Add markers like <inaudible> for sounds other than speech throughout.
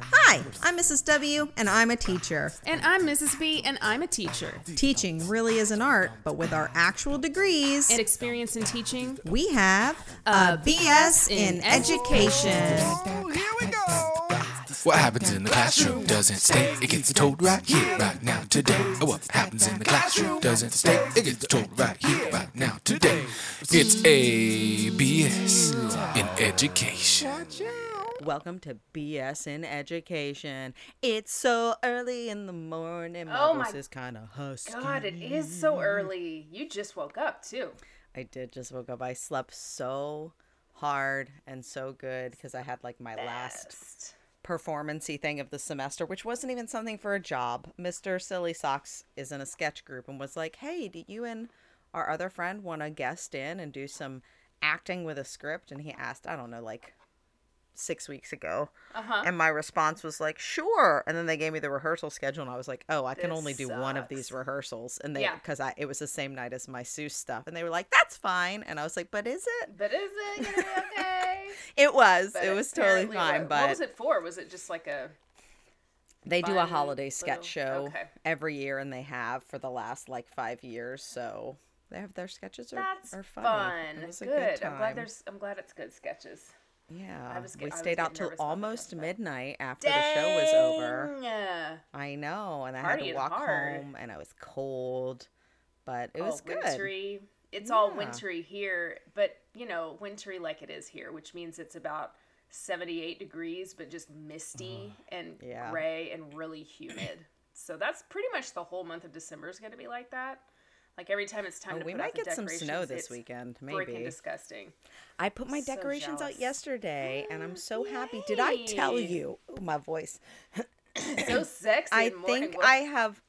Hi, I'm Mrs. W, and I'm a teacher. And I'm Mrs. B, and I'm a teacher. Teaching really is an art, but with our actual degrees, And experience in teaching, we have a BS in education. Here we go. What happens in the classroom doesn't stay. It gets told right here, right now, today. Oh, what happens in the classroom doesn't stay. It gets told right here, right now, today. It's ABS in education. Welcome to BS in education. It's so early in the morning. My Oh voice my is kind of husky. God, it is so early. You just woke up too. I did just woke up. I slept so hard and so good because I had like my last Best. performancey thing of the semester, which wasn't even something for a job. Mr. Silly Socks is in a sketch group and was like, "Hey, do you and our other friend want to guest in and do some acting with a script?" And he asked, I don't know, like six weeks ago. Uh-huh. And my response was like, "Sure." And then they gave me the rehearsal schedule, and I was like, "Oh, I can This only do one of these rehearsals." And they, Yeah. because I, it was the same night as my Seuss stuff, and they were like, "That's fine." And I was like, "But is it?" But is it gonna be <laughs> okay? It was. But it was totally fine. what, but what was it for? Was it just like a They do a fun holiday sketch show okay. every year, and they have for the last like five years. So they have their sketches are, that's are funny. fun. It was a good. good time. I'm glad there's I'm glad it's good sketches. Yeah, was get- we I was stayed out till nervous about the almost midnight after the show was over. Dang. Uh, I know, and I had to walk hard. home, and I was cold, but it oh, was oh, good. Wintry. It's all Yeah. wintry here, but you know, wintry like it is here, which means it's about 78 degrees, but just misty and yeah. gray and really humid. so that's pretty much the whole month of December is going to be like that. Like every time it's time Oh, to we put might get some snow this it's weekend, Freaking maybe. disgusting. I put my So decorations out yesterday, and I'm so <gasps> happy. Did I tell you? Oh, my voice. So <coughs> sexy. I and more- and think I have.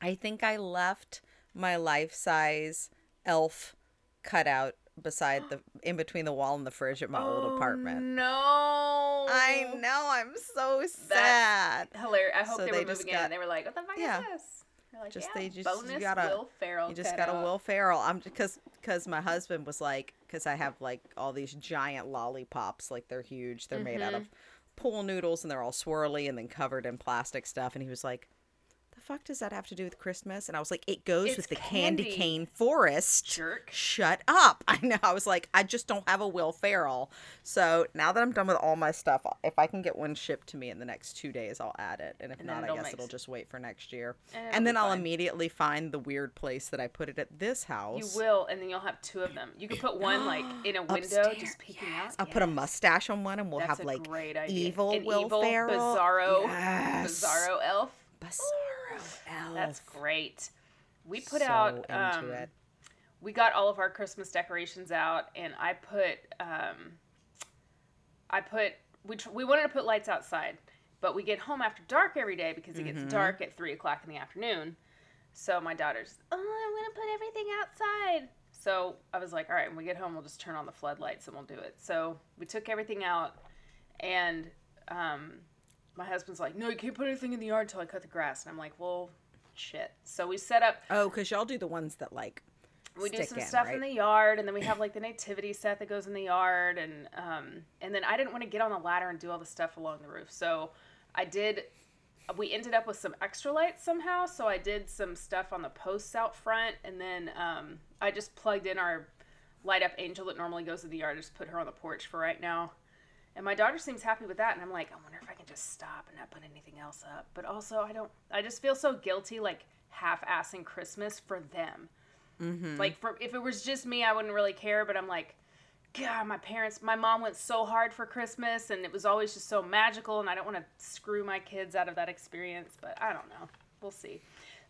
I think I left my life size elf cutout beside the <gasps> in between the wall and the fridge at my old oh, apartment. Oh, No. I know. I'm so sad. Hilarious. I hope So they, were moving in got- and they were like, "What the fuck Yeah. is this?" Like, Just yeah, they just you gotta Will Ferrell. you just got a out. Will Ferrell. I'm because because my husband was like because I have like all these giant lollipops like they're huge. They're made out of Mm-hmm. pool noodles and they're all swirly and then covered in plastic stuff. And he was like, "The fuck does that have to do with Christmas?" And I was like, "It goes It's with the candy, candy. cane forest." Jerk. Shut up! <laughs> I know. I was like, I just don't have a Will Ferrell. So now that I'm done with all my stuff, if I can get one shipped to me in the next two days, I'll add it. And if And not, I guess it'll just wait for next year. And And, then I'll fine. immediately find the weird place that I put it at this house. You will, and then you'll have two of them. You could put one like <gasps> in a window, Upstairs, just peeking out. I'll put a mustache on one, and we'll That's have like evil An Will evil, Ferrell, bizarro, yes. bizarro elf. Bizarro elf. That's great. We put so out. Um, it. we got all of our Christmas decorations out, and I put. Um, I put. We tr- we wanted to put lights outside, but we get home after dark every day because it Mm-hmm. gets dark at three o'clock in the afternoon. So my daughter's, oh, I'm gonna put everything outside. So I was like, all right, when we get home, we'll just turn on the floodlights and we'll do it. So we took everything out, and um, my husband's like, no, you can't put anything in the yard until I cut the grass. And I'm like, well, shit. So we set up Oh, because y'all do the ones that like we do some in, stuff right? in the yard and then we have like the nativity set that goes in the yard and um and then i didn't want to get on the ladder and do all the stuff along the roof so i did we ended up with some extra lights somehow so i did some stuff on the posts out front and then um i just plugged in our light up angel that normally goes in the yard just put her on the porch for right now and my daughter seems happy with that and i'm like i wonder if i can just stop and not put anything else up but also i don't i just feel so guilty like half-assing christmas for them mm-hmm. like for if it was just me, I wouldn't really care. But I'm like, God, my parents, my mom went so hard for Christmas, and it was always just so magical, and I don't want to screw my kids out of that experience. But I don't know. We'll see.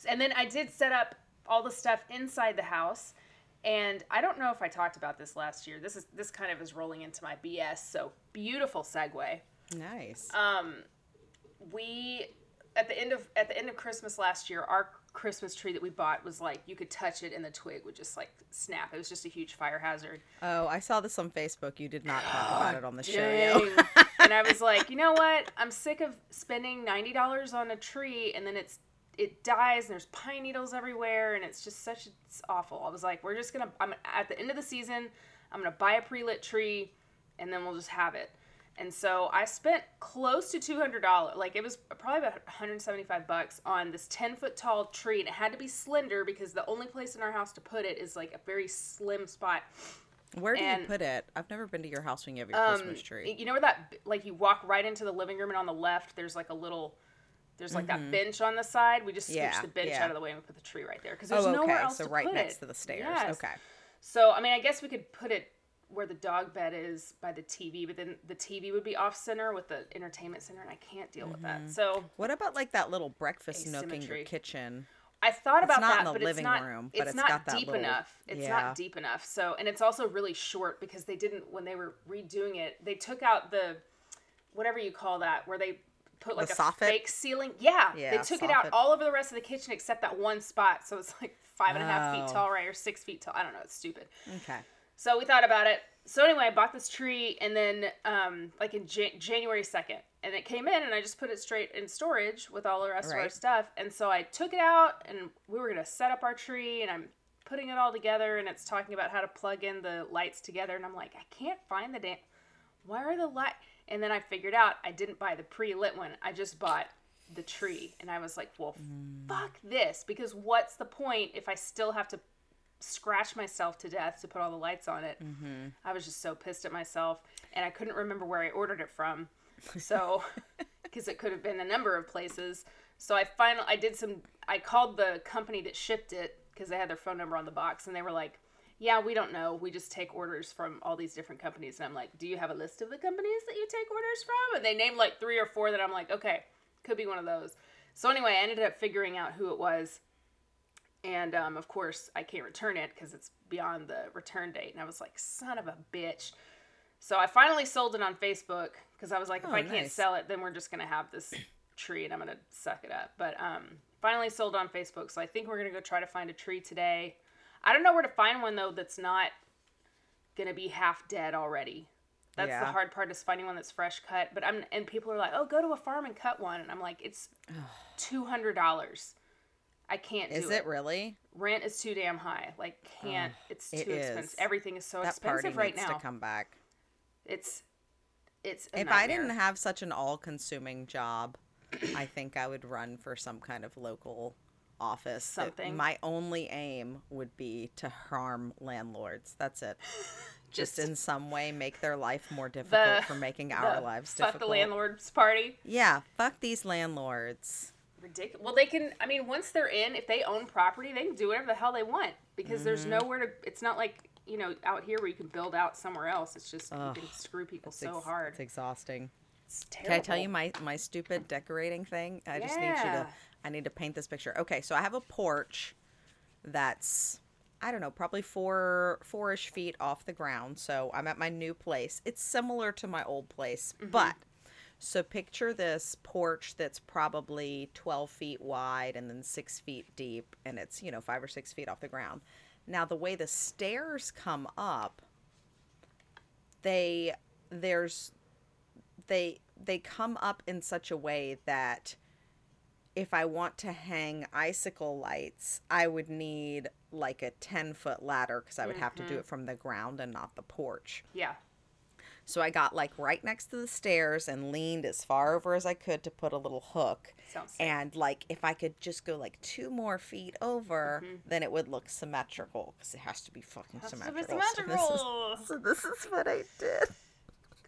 And then I did set up all the stuff inside the house, and I don't know if I talked about this last year. This is this kind of is rolling into my BS. So beautiful segue nice. Um, we at the end of at the end of Christmas last year, our Christmas tree that we bought was like you could touch it and the twig would just like snap. It was just a huge fire hazard. oh, I saw this on Facebook. You did not talk about it on the show. <gasps> And I was <laughs> like, you know what? I'm sick of spending ninety dollars on a tree and then it's it dies and there's pine needles everywhere and it's just such it's awful. I was like, we're just gonna I'm at the end of the season, I'm gonna buy a pre lit tree and then we'll just have it. And so I spent close to two hundred dollars. Like it was probably about one hundred seventy five bucks on this ten foot tall tree, and it had to be slender because the only place in our house to put it is like a very slim spot. Where do And- you put it? I've never been to your house when you have your Um, Christmas tree. You know where that like you walk right into the living room, and on the left there's like a little. There's like that bench on the side. We just scooch Mm-hmm. Yeah, the bench yeah. out of the way and we put the tree right there because there's oh, nowhere okay. else So to right put next it. to the stairs. Yes. Okay. So I mean, I guess we could put it where the dog bed is by the TV, but then the TV would be off center with the entertainment center, and I can't deal with Mm-hmm. that. So What about like that little breakfast nook in your kitchen? I thought about It's not that, in the but living it's not. room, but it's, it's not deep little- enough. It's yeah. not deep enough. So, and it's also really short because they didn't when they were redoing it. They took out the whatever you call that, where they put like a soffit? fake ceiling. Yeah, they Yeah, took it out all over the rest of the kitchen except that one spot. So it's like five and a half Oh. feet tall, right, or six feet tall. I don't know. It's stupid. Okay. So we thought about it. So anyway, I bought this tree, and then um, like in Jan- January second, and it came in, and I just put it straight in storage with all the rest of our stuff. And so I took it out, and we were gonna set up our tree, and I'm putting it all together, and it's talking about how to plug in the lights together, and I'm like, I can't find the damn. Why are the light? And then I figured out I didn't buy the pre-lit one. I just bought the tree, and I was like, well, fuck this, because what's the point if I still have to scratch myself to death to put all the lights on it. Mm-hmm. I was just so pissed at myself, and I couldn't remember where I ordered it from. So, <laughs> because it could have been a number of places. So I finally I did some. I called the company that shipped it because they had their phone number on the box, and they were like, "Yeah, we don't know. We just take orders from all these different companies." And I'm like, "Do you have a list of the companies that you take orders from?" And they named like three or four that I'm like, "Okay, could be one of those." So anyway, I ended up figuring out who it was and um, of course I can't return it because it's beyond the return date. And I was like, son of a bitch. So I finally sold it on Facebook because I was like, if Oh, I can't sell it, then we're just gonna have this <clears throat> tree and I'm gonna suck it up. But um, finally sold on Facebook. So I think we're gonna go try to find a tree today. I don't know where to find one though that's not gonna be half dead already. That's the hard part is finding one that's fresh cut. But I'm and people are like, oh, go to a farm and cut one, and I'm like, it's two hundred dollars. I can't do Is it really? rent is too damn high. Like can't. it's too it expensive. is. Everything is so That party expensive right needs now. to come back. It's it's. If I didn't have such an all-consuming job, I think I would run for some kind of local office. Something. my only aim would be to harm landlords. That's it. <laughs> Just, Just- in some way make their life more <laughs> difficult The- for making <laughs> our lives fuck difficult. Fuck the landlord's party. Yeah, fuck these landlords. Ridiculous. Well, they can. I mean, once they're in, if they own property, they can do whatever the hell they want because there's Mm-hmm. nowhere to. It's not like you know out here where you can build out somewhere else. It's just Ugh. you can screw people so ex- hard. It's exhausting. It's terrible. Can. I tell you my my stupid decorating thing? I just need you to Yeah. I need to paint this picture. Okay, so I have a porch that's I don't know, probably four four-ish feet off the ground. So I'm at my new place. It's similar to my old place, Mm-hmm. but so picture this porch that's probably 12 feet wide and then six feet deep, and it's you know five or six feet off the ground. Now the way the stairs come up, they there's they they come up in such a way that if I want to hang icicle lights, I would need like a 10 foot ladder because I would have to do mm-hmm. it from the ground and not the porch. Yeah. So I got like right next to the stairs and leaned as far over as I could to put a little hook. Sounds. And like if I could just go like two more feet over, mm-hmm. then it would look symmetrical because it has to be fucking be symmetrical. So this is- symmetrical. so this is what I did.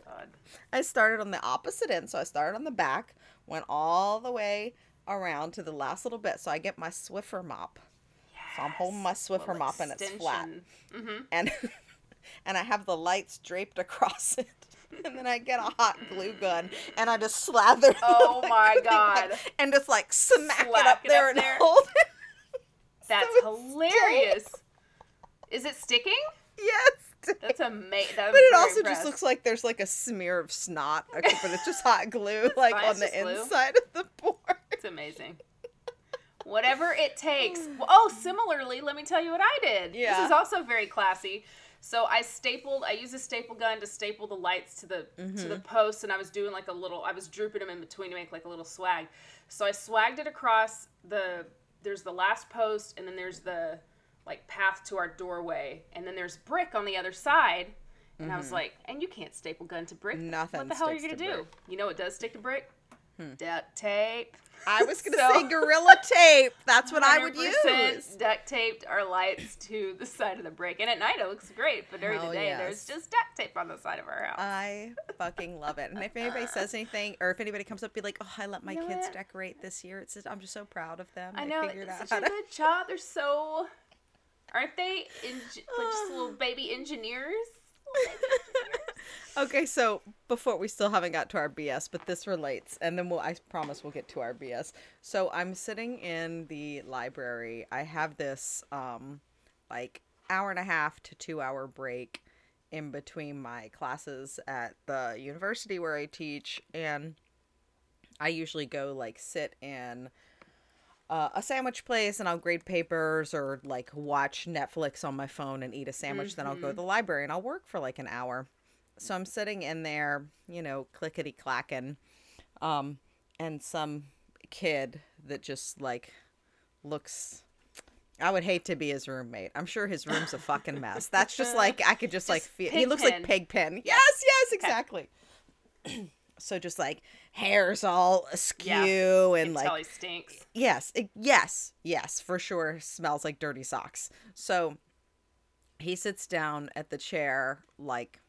God. I started on the opposite end. So I started on the back, went all the way around to the last little bit. So I get my Swiffer mop. Yes. So I'm holding my Swiffer Little mop and it's flat. extension. Mm-hmm. And <laughs> and I have the lights draped across <laughs> it. And then I get a hot glue gun and I just slather the Oh <laughs> my like, God. and just like smack it up it there up and there. hold it. That's it's hilarious. Is it sticking? Yes. <laughs> That's amazing. But it also just looks like there's like a smear of snot, okay, but it's just hot glue <laughs> like fine, on the just glue. inside of the <laughs> board. It's amazing. Whatever it takes. Oh, similarly, let me tell you what I did. Yeah. This is also very classy. So I stapled. I used a staple gun to staple the lights to the to Mm-hmm. the posts, and I was doing like a little. I was drooping them in between to make like a little swag. So I swagged it across the. There's the last post, and then there's the like path to our doorway, and then there's brick on the other side. And I was mm-hmm. like, and you can't staple gun to brick. Nothing. What the hell are you gonna to do? brick. You know what does stick to brick? Hmm. Duct tape. I was gonna <laughs> So- say gorilla tape. That's what I would use. Duct taped our lights <laughs> to the side of the brick, and at night it looks great, but during Hell the day yes. there's just duct tape on the side of our house. I fucking love it. And if anybody says <laughs> anything, or if anybody comes up, be like, "Oh, I let my You know kids what? decorate this year." It's just, I'm just so proud of them. I They know figured it's out such a good job. They're so, aren't they? Like just little <sighs> baby engineers. <laughs> Okay, so before we still haven't got to our BS, but this relates, and then we'll I promise we'll get to our BS. So I'm sitting in the library. I have this um like hour and a half to two hour break in between my classes at the university where I teach, and I usually go like sit in uh, a sandwich place and I'll grade papers or like watch Netflix on my phone and eat a sandwich. Then I'll go to the library and I'll work for like an hour. So I'm sitting in there, you know, clickety clacking, um, and some kid that just like looks. I would hate to be his roommate. I'm sure his room's a fucking mess. That's just like I could just, <laughs> like feel. He looks like Pigpen. Pigpen. Yes, yes, exactly. <clears throat> so just like hair's all askew Yeah, and like stinks. yes it, yes yes for sure smells like dirty socks. So he sits down at the chair like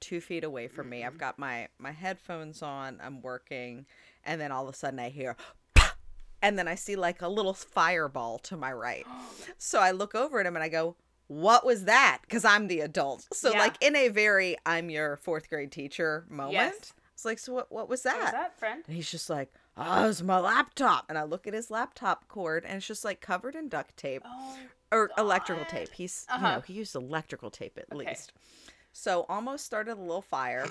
two feet away from me. I've got my my headphones on i'm working and then all of a sudden i hear and then i see like a little fireball to my right. <gasps> So i look over at him and i go what was that? Because i'm the adult. So Yeah. like in a very i'm your fourth grade teacher moment Yes. It's like so what, what was What was that, friend? and he's just like, oh, it's my laptop. And I look at his laptop cord and it's just like covered in duct tape Oh, or electrical tape. He's, you Uh-huh. know, he used electrical tape at Okay. least. So almost started a little fire.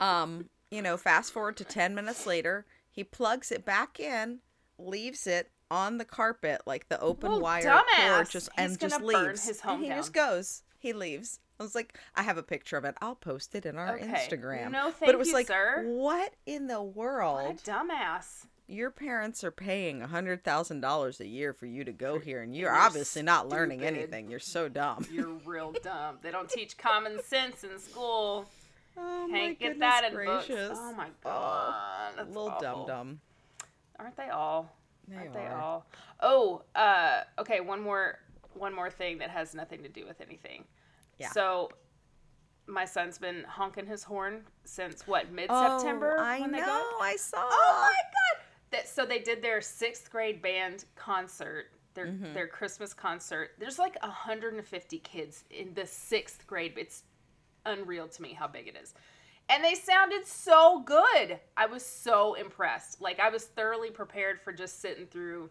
Um, you know, fast forward to 10 minutes later, he plugs it back in, leaves it on the carpet, like the open Well, wire dumbass. cord, just He's and just leaves. his and he just goes. He leaves. I was like, I have a picture of it. I'll post it in our Okay. Instagram. No, thank but it was you, like, sir. what in the world? a dumbass. Your parents are paying a hundred thousand dollars a year for you to go here, and you're you're obviously not learning anything. You're so dumb. <laughs> You're real dumb. They don't teach common sense in school. <laughs> Oh my Can't get goodness that in gracious! books. Oh my god. That's little awful. dum dum. Aren't they all? They Aren't they all? Oh, uh, okay. One more, one more thing that has nothing to do with anything. Yeah. So, my son's been honking his horn since what mid September Oh, I when know. they got. I saw. Oh my god! That, so they did their sixth grade band concert, their Mm-hmm. their Christmas concert. There's like 150 kids in the sixth grade. It's unreal to me how big it is. And they sounded so good. I was so impressed. Like I was thoroughly prepared for just sitting through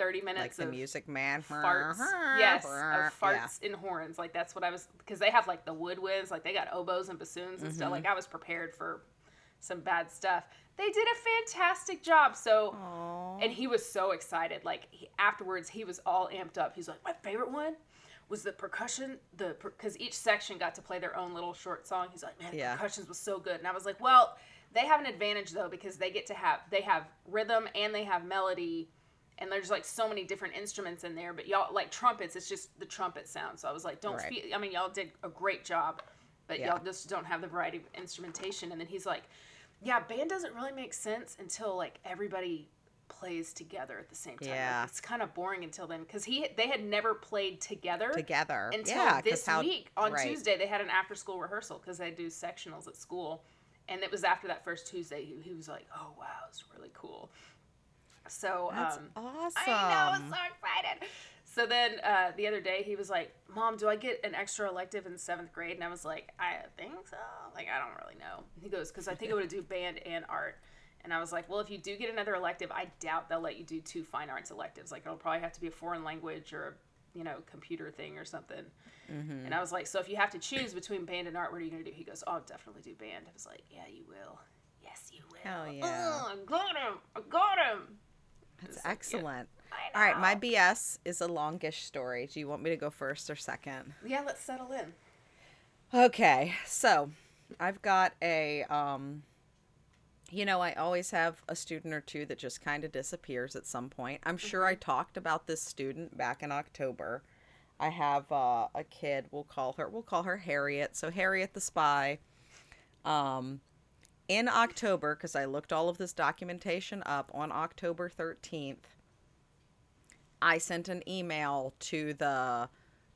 30 minutes like the Music Man. farts. <laughs> yes, of Yeah. farts and horns. Like that's what I was because they have like the woodwinds, like they got oboes and bassoons and Mm-hmm. stuff. Like I was prepared for some bad stuff. They did a fantastic job. So Aw. and he was so excited. Like he, afterwards, he was all amped up. He's like, my favorite one was the percussion. The because each section got to play their own little short song. He's like, man, the Yeah. percussions was so good. And I was like, well, they have an advantage though because they get to have they have rhythm and they have melody. And there's like so many different instruments in there, but y'all like trumpets. It's just the trumpet sound. So I was like, don't Right. feel. I mean, y'all did a great job, but Yeah. y'all just don't have the variety of instrumentation. And then he's like, yeah, band doesn't really make sense until like everybody plays together at the same time. Like, Yeah. it's kind of boring until then because he they had never played together Together. until yeah, this how- week on right. Tuesday. They had an after school rehearsal because they do sectionals at school, and it was after that first Tuesday. He, he was like, "Oh wow, it's really cool." So That's um, awesome. I know, I'm so excited. So then uh, the other day he was like, "Mom, do I get an extra elective in seventh grade?" And I was like, "I think so. Like, I don't really know." He goes, "Because I think I would do band and art." And I was like, "Well, if you do get another elective, I doubt they'll let you do two fine arts electives. Like, it'll probably have to be a foreign language or a you know computer thing or something." Mm-hmm. And I was like, "So if you have to choose between band and art, what are you gonna do?" He goes, "Oh, I'll definitely do band." I was like, "Yeah, you will. Yes, you will." Hell yeah. Oh, I got him. I got him. That's yeah. excellent. All right, my. BS is a longish story. Do you want me to go first or second? Yeah, let's settle in. Okay, so I've got a um you know, I always have a student or two that just kind of disappears at some point. I'm sure I talked about this student back in October. I have uh, a kid. We'll call her. We'll call her Harriet. So Harriet the spy. Um, in October, because I looked all of this documentation up on October thirteenth, I sent an email to the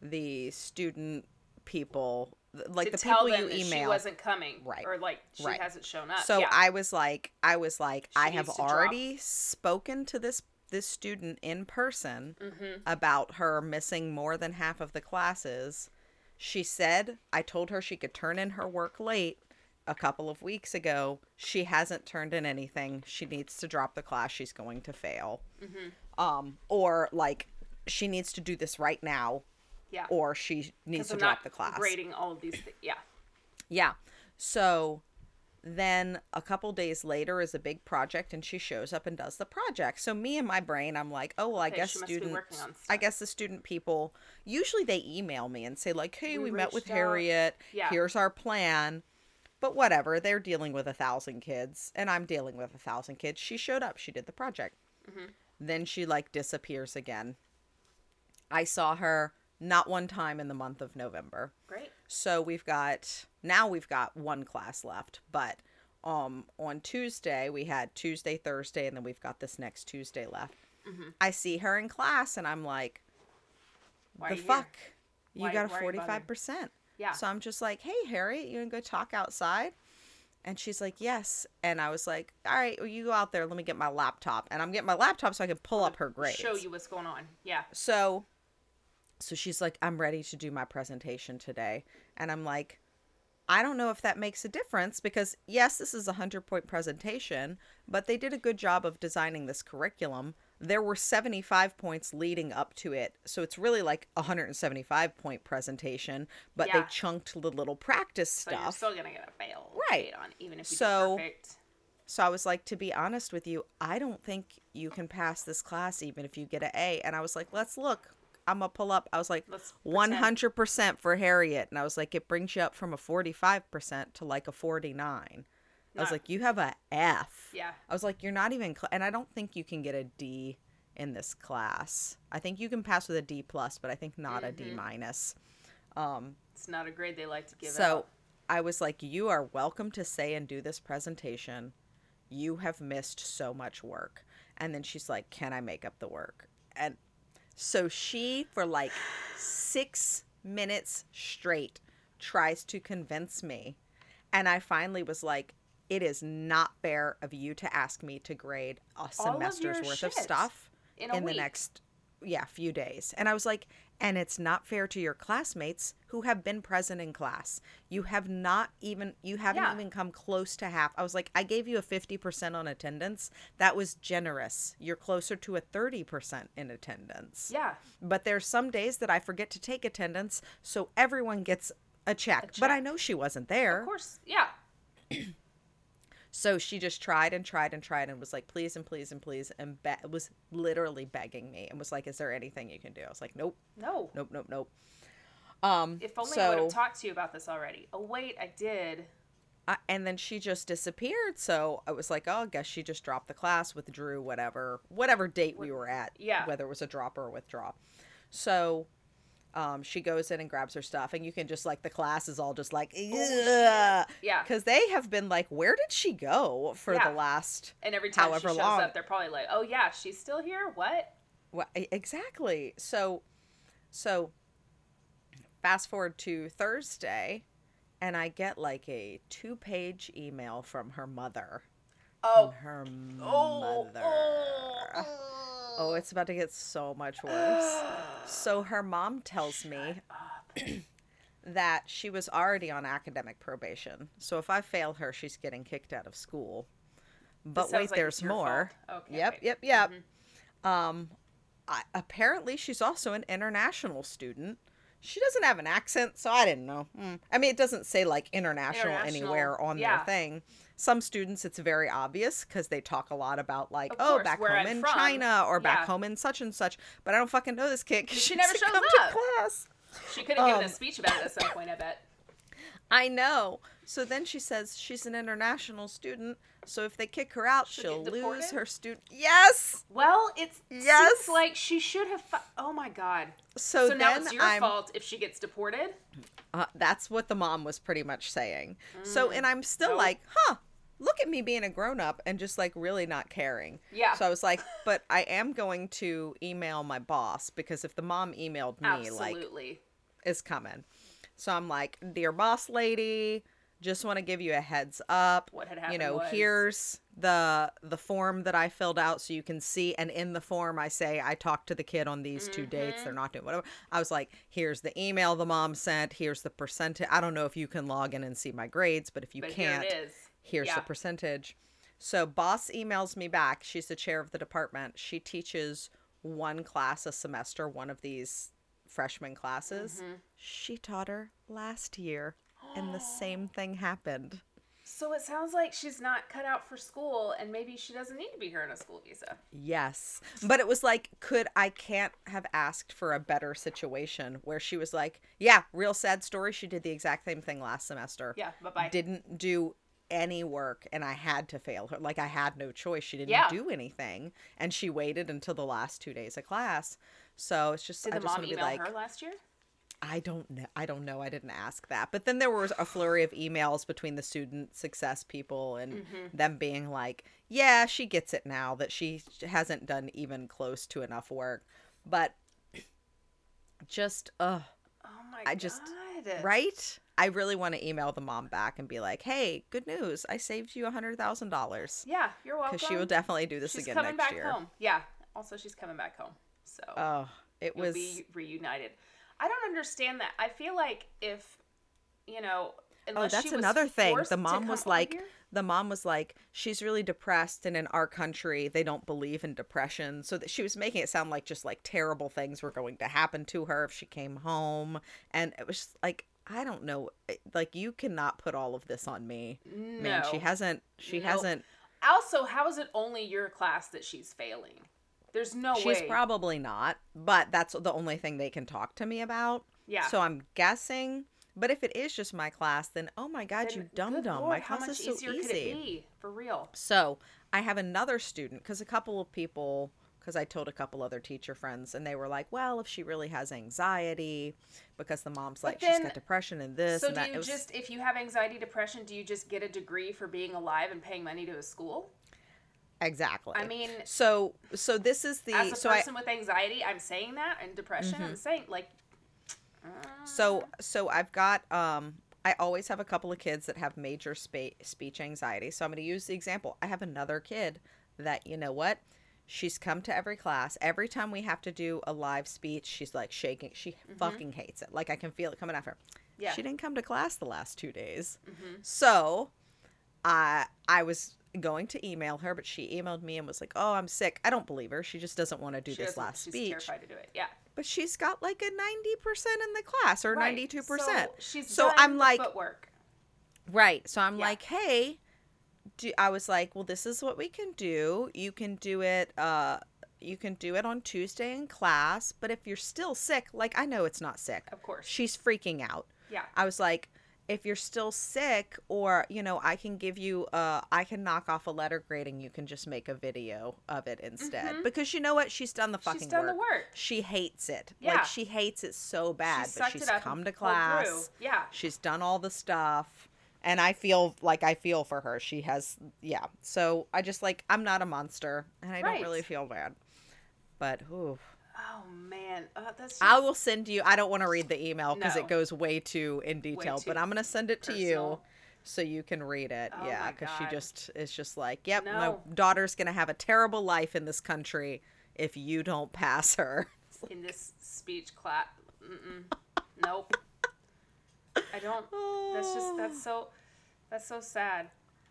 the student people, like the people you that she wasn't coming, Right. Or like she Right. hasn't shown up. So yeah. I was like, I was like, I have to drop. already spoken to this this student in person Mm-hmm. about her missing more than half of the classes. She said I told her she could turn in her work late a couple of weeks ago. She hasn't turned in anything. She needs to drop the class. She's going to fail. Mm-hmm. Um, or like she needs to do this right now, yeah. or she needs to I'm drop the class. Grading all of these. Th- yeah. Yeah. So then a couple days later is a big project and she shows up and does the project. So me and my brain I'm like, "Oh, well, I Okay, guess she must be students I guess the student people usually they email me and say like, "Hey, we, We met with. Harriet. Yeah. Here's our plan." But whatever, they're dealing with a thousand kids and I'm dealing with a thousand kids. She showed up, she did the project. Mm-hmm. Then she like disappears again. I saw her not one time in the month of November. Great. So we've got now we've got one class left, but um on Tuesday we had Tuesday, Thursday, and then we've got this next Tuesday left. Mm-hmm. I see her in class and I'm like, Why the fuck? Here? You Why- got a why are you forty five percent. Yeah. So I'm just like, hey Harriet, you gonna go talk outside? And she's like, yes. And I was like, all right, well, you go out there. Let me get my laptop. And I'm getting my laptop so I can pull up her grades. Show you what's going on. Yeah. So so she's like, I'm ready to do my presentation today. And I'm like, I don't know if that makes a difference because yes, this is a 100 point presentation, but they did a good job of designing this curriculum. There were 75 points leading up to it. So it's really like a 175 point presentation, but they chunked the little practice So you're stuff. still gonna get a fail. Right. on even if you So- perfect. So I was like, to be honest with you, I don't think you can pass this class even if you get an A. And I was like, let's look. I'm gonna pull up. I was like, Let's hundred percent for Harriet, and I was like, it brings you up from a forty-five percent to like a forty-nine. I was like, you have a F. Yeah. I was like, you're not even, cl-. and I don't think you can get a D in this class. I think you can pass with a D plus, but I think not a D Mm-hmm. minus. It's not a grade they like to give So out. I was like, You are welcome to say and do this presentation. You have missed so much work. And then she's like, Can I make up the work? And so she, for like six minutes straight, tries to convince me. And I finally was like, It is not fair of you to ask me to grade a All of semester's worth of stuff in in the next yeah few days. And i was like and it's not fair to your classmates who have been present in class. You have not even you haven't Yeah. even come close to half. I was like i gave you a 50% on attendance. That was generous. You're closer to a 30% in attendance. Yeah. but there's some days that i forget to take attendance so everyone gets a check, but i know she wasn't there. Of course. Yeah. So she just tried and tried and tried and was like, please and please and please, and be- was literally begging me and was like, is there anything you can do? I was like, nope, No. nope, nope, nope. Um, If only I would have talked to you about this already. Oh wait, I did. I- and then she just disappeared. So I was like, oh, I guess she just dropped the class, withdrew, whatever, whatever date we were at. yeah. Whether it was a drop or a withdraw. So um, she goes in and grabs her stuff, and you can just like the class is all just like, Yeah. because they have been like, where did she go for Yeah. the last And every time However she shows long. up, they're probably like, "Oh yeah, she's still here. What?" Well, exactly. So, so fast forward to Thursday, and I get like a two-page email from her mother. Oh. Her Oh. mother. Oh, it's about to get so much worse. So <gasps> her mom tells me <clears throat> that she was already on academic probation. So if I fail her, she's getting kicked out of school. But wait, like there's more. Okay, Yep, okay. yep, yep. Um, apparently she's also an international student. She doesn't have an accent, so I didn't know. Hmm. I mean, it doesn't say like international, International, anywhere on yeah. their thing. Some students, it's very obvious because they talk a lot about like, Of oh, course, back home I'm in from. China or back Yeah. home in such and such. But I don't fucking know this kid because She never doesn't shows come up. to class. She could have given Um, a speech about it at some point. I bet. <laughs> I know. So then she says she's an international student, so if they kick her out, She'll she'll lose her student. Yes. Well, it Yes. seems like she should have. Fi- oh my god. So, So, now it's your I'm fault if she gets deported. Uh, that's what the mom was pretty much saying. So, and I'm still like, huh, look at me being a grown up and just like really not caring. Yeah. So I was like, but I am going to email my boss because if the mom emailed me, like, is coming. So I'm like, dear boss lady, just want to give you a heads up. What had happened You know, was- here's the the form that I filled out so you can see and in the form I say I talked to the kid on these two dates. Mm-hmm. They're not doing whatever. I was like, here's the email the mom sent, here's the percentage. I don't know if you can log in and see my grades, but if you but can't, is. here's Yeah. the percentage. So boss emails me back. She's the chair of the department. She teaches one class a semester, one of these freshman classes. Mm-hmm. She taught her last year, and the same thing happened. So it sounds like she's not cut out for school, and maybe she doesn't need to be here on a school visa. Yes. But it was like, could I can't have asked for a better situation where she was like, yeah, real sad story. She did the exact same thing last semester. Yeah. Bye bye. didn't do any work and I had to fail her. Like I had no choice. She didn't Yeah. do anything and she waited until the last 2 days of class. So it's just Did I the just mom want to be email like her last year? I don't know. I don't know. I didn't ask that. But then there was a flurry of emails between the student success people and Mm-hmm. them being like, "Yeah, she gets it now that she hasn't done even close to enough work." But just uh Oh my I just- god. right? I really want to email the mom back and be like, "Hey, good news! I saved you a hundred thousand dollars." Yeah, you're welcome. Because she will definitely do this She's again coming next back year. home. Yeah. Also, she's coming back home. So Oh, it you'll was be reunited. I don't understand that. I feel like if you know, Oh, that's she was another thing. The mom was like, the mom was like, she's really depressed, and in our country, they don't believe in depression. So that she was making it sound like just like terrible things were going to happen to her if she came home, and it was like, I don't know, like you cannot put all of this on me. Man, she hasn't. She Nope. hasn't. Also, how is it only your class that she's failing? There's no way She's way. probably not, but that's the only thing they can talk to me about. Yeah. So I'm guessing. But if it is just my class, then oh my god, Then, you dumb dumb. Lord, My class is so easier easy. could it be? For real. So I have another student because a couple of people, because I told a couple other teacher friends, and they were like, "Well, if she really has anxiety, because the mom's like she's got depression and this So and do that." you was- just, if you have anxiety, depression, do you just get a degree for being alive and paying money to a school? Exactly. I mean, so so this is the as a so I Mm-hmm. person with anxiety, I'm saying that, and depression, I'm saying like. uh, so so I've got um. I always have a couple of kids that have major spa- speech anxiety. So I'm going to use the example. I have another kid that, you know what? She's come to every class. Every time we have to do a live speech, she's like shaking. She fucking hates it. Like I can feel it coming after her. Mm-hmm. Yeah. She didn't come to class the last two days. Mhm. So I I was going to email her, but she emailed me and was like, "Oh, I'm sick." I don't believe her. She just doesn't want to do she this last she's speech. terrified to do it. Yeah. But she's got like a 90% in the class or 92%. So she's So I'm like- footwork. Right. So I'm Yeah. like, hey, do, I was like, well, this is what we can do. You can do it. Uh, you can do it on Tuesday in class. But if you're still sick, like I know it's not sick. Of course. She's freaking out. Yeah. I was like, if you're still sick, or you know, I can give you. Uh, I can knock off a letter grade, and you can just make a video of it instead. Because you know what? She's done the fucking Mm-hmm. She's done work. the work. She hates it. Yeah. Like she hates it so bad. She but she's come to through. class. Yeah. She's done all the stuff. And I feel like I feel for her. She has, yeah. So I just like, I'm not a monster and I Right. don't really feel bad. But, ooh. Oh man, uh, that's. Just, I will send you, I don't want to read the email because No. it goes way too in detail, too but I'm going to send it to you so you can read it. Oh yeah. Because she just, is just like, yep, No. my daughter's going to have a terrible life in this country if you don't pass her. <laughs> in this speech class. Nope. I don't. That's just that's so that's so sad.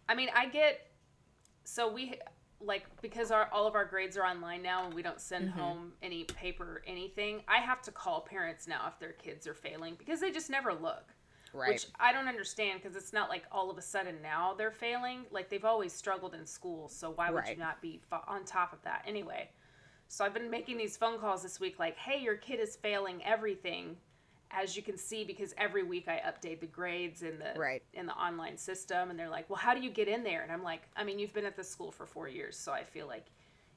I mean, I get so we like because our all of our grades are online now and we don't send Mm-hmm. home any paper or anything. I have to call parents now if their kids are failing because they just never look. Right. Which I don't understand because it's not like all of a sudden now they're failing. Like they've always struggled in school, so why would Right. you not be on top of that anyway? So I've been making these phone calls this week, like, "Hey, your kid is failing everything as you can see, because every week I update the grades in the Right. in the online system, and they're like, "Well, how do you get in there?" And I'm like, "I mean, you've been at this school for four years, so I feel like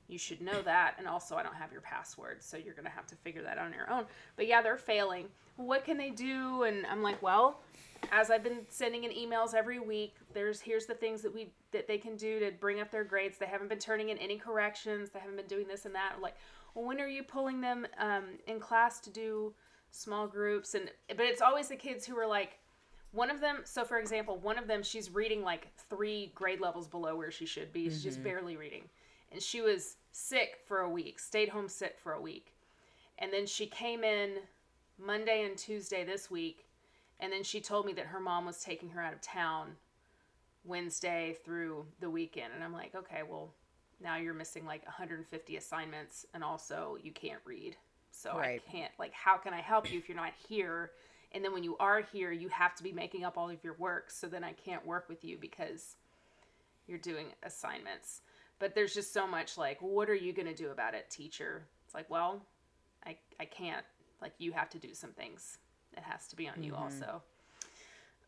you should know <laughs> that. And also, I don't have your password, so you're gonna have to figure that out on your own." But yeah, they're failing. What can they do? And I'm like, well, as I've been sending in emails every week, there's here's the things that we that they can do to bring up their grades. They haven't been turning in any corrections. They haven't been doing this and that. I'm like, well, when are you pulling them um, in class to do small groups? And but it's always the kids who are like, one of them. So for example, one of them, she's reading like three grade levels below where she should be. She's just mm-hmm. barely reading, and she was sick for a week. Stayed home sick for a week, and then she came in Monday and Tuesday this week and then she told me that her mom was taking her out of town Wednesday through the weekend. And I'm like, okay, well, now you're missing like 150 assignments and also you can't read. So Right. I can't, like, how can I help you if you're not here? And then when you are here, you have to be making up all of your work. So then I can't work with you because you're doing assignments. But there's just so much like, what are you going to do about it, teacher? It's like, well, I, I can't. Like, you have to do some things. It has to be on you mm-hmm. also.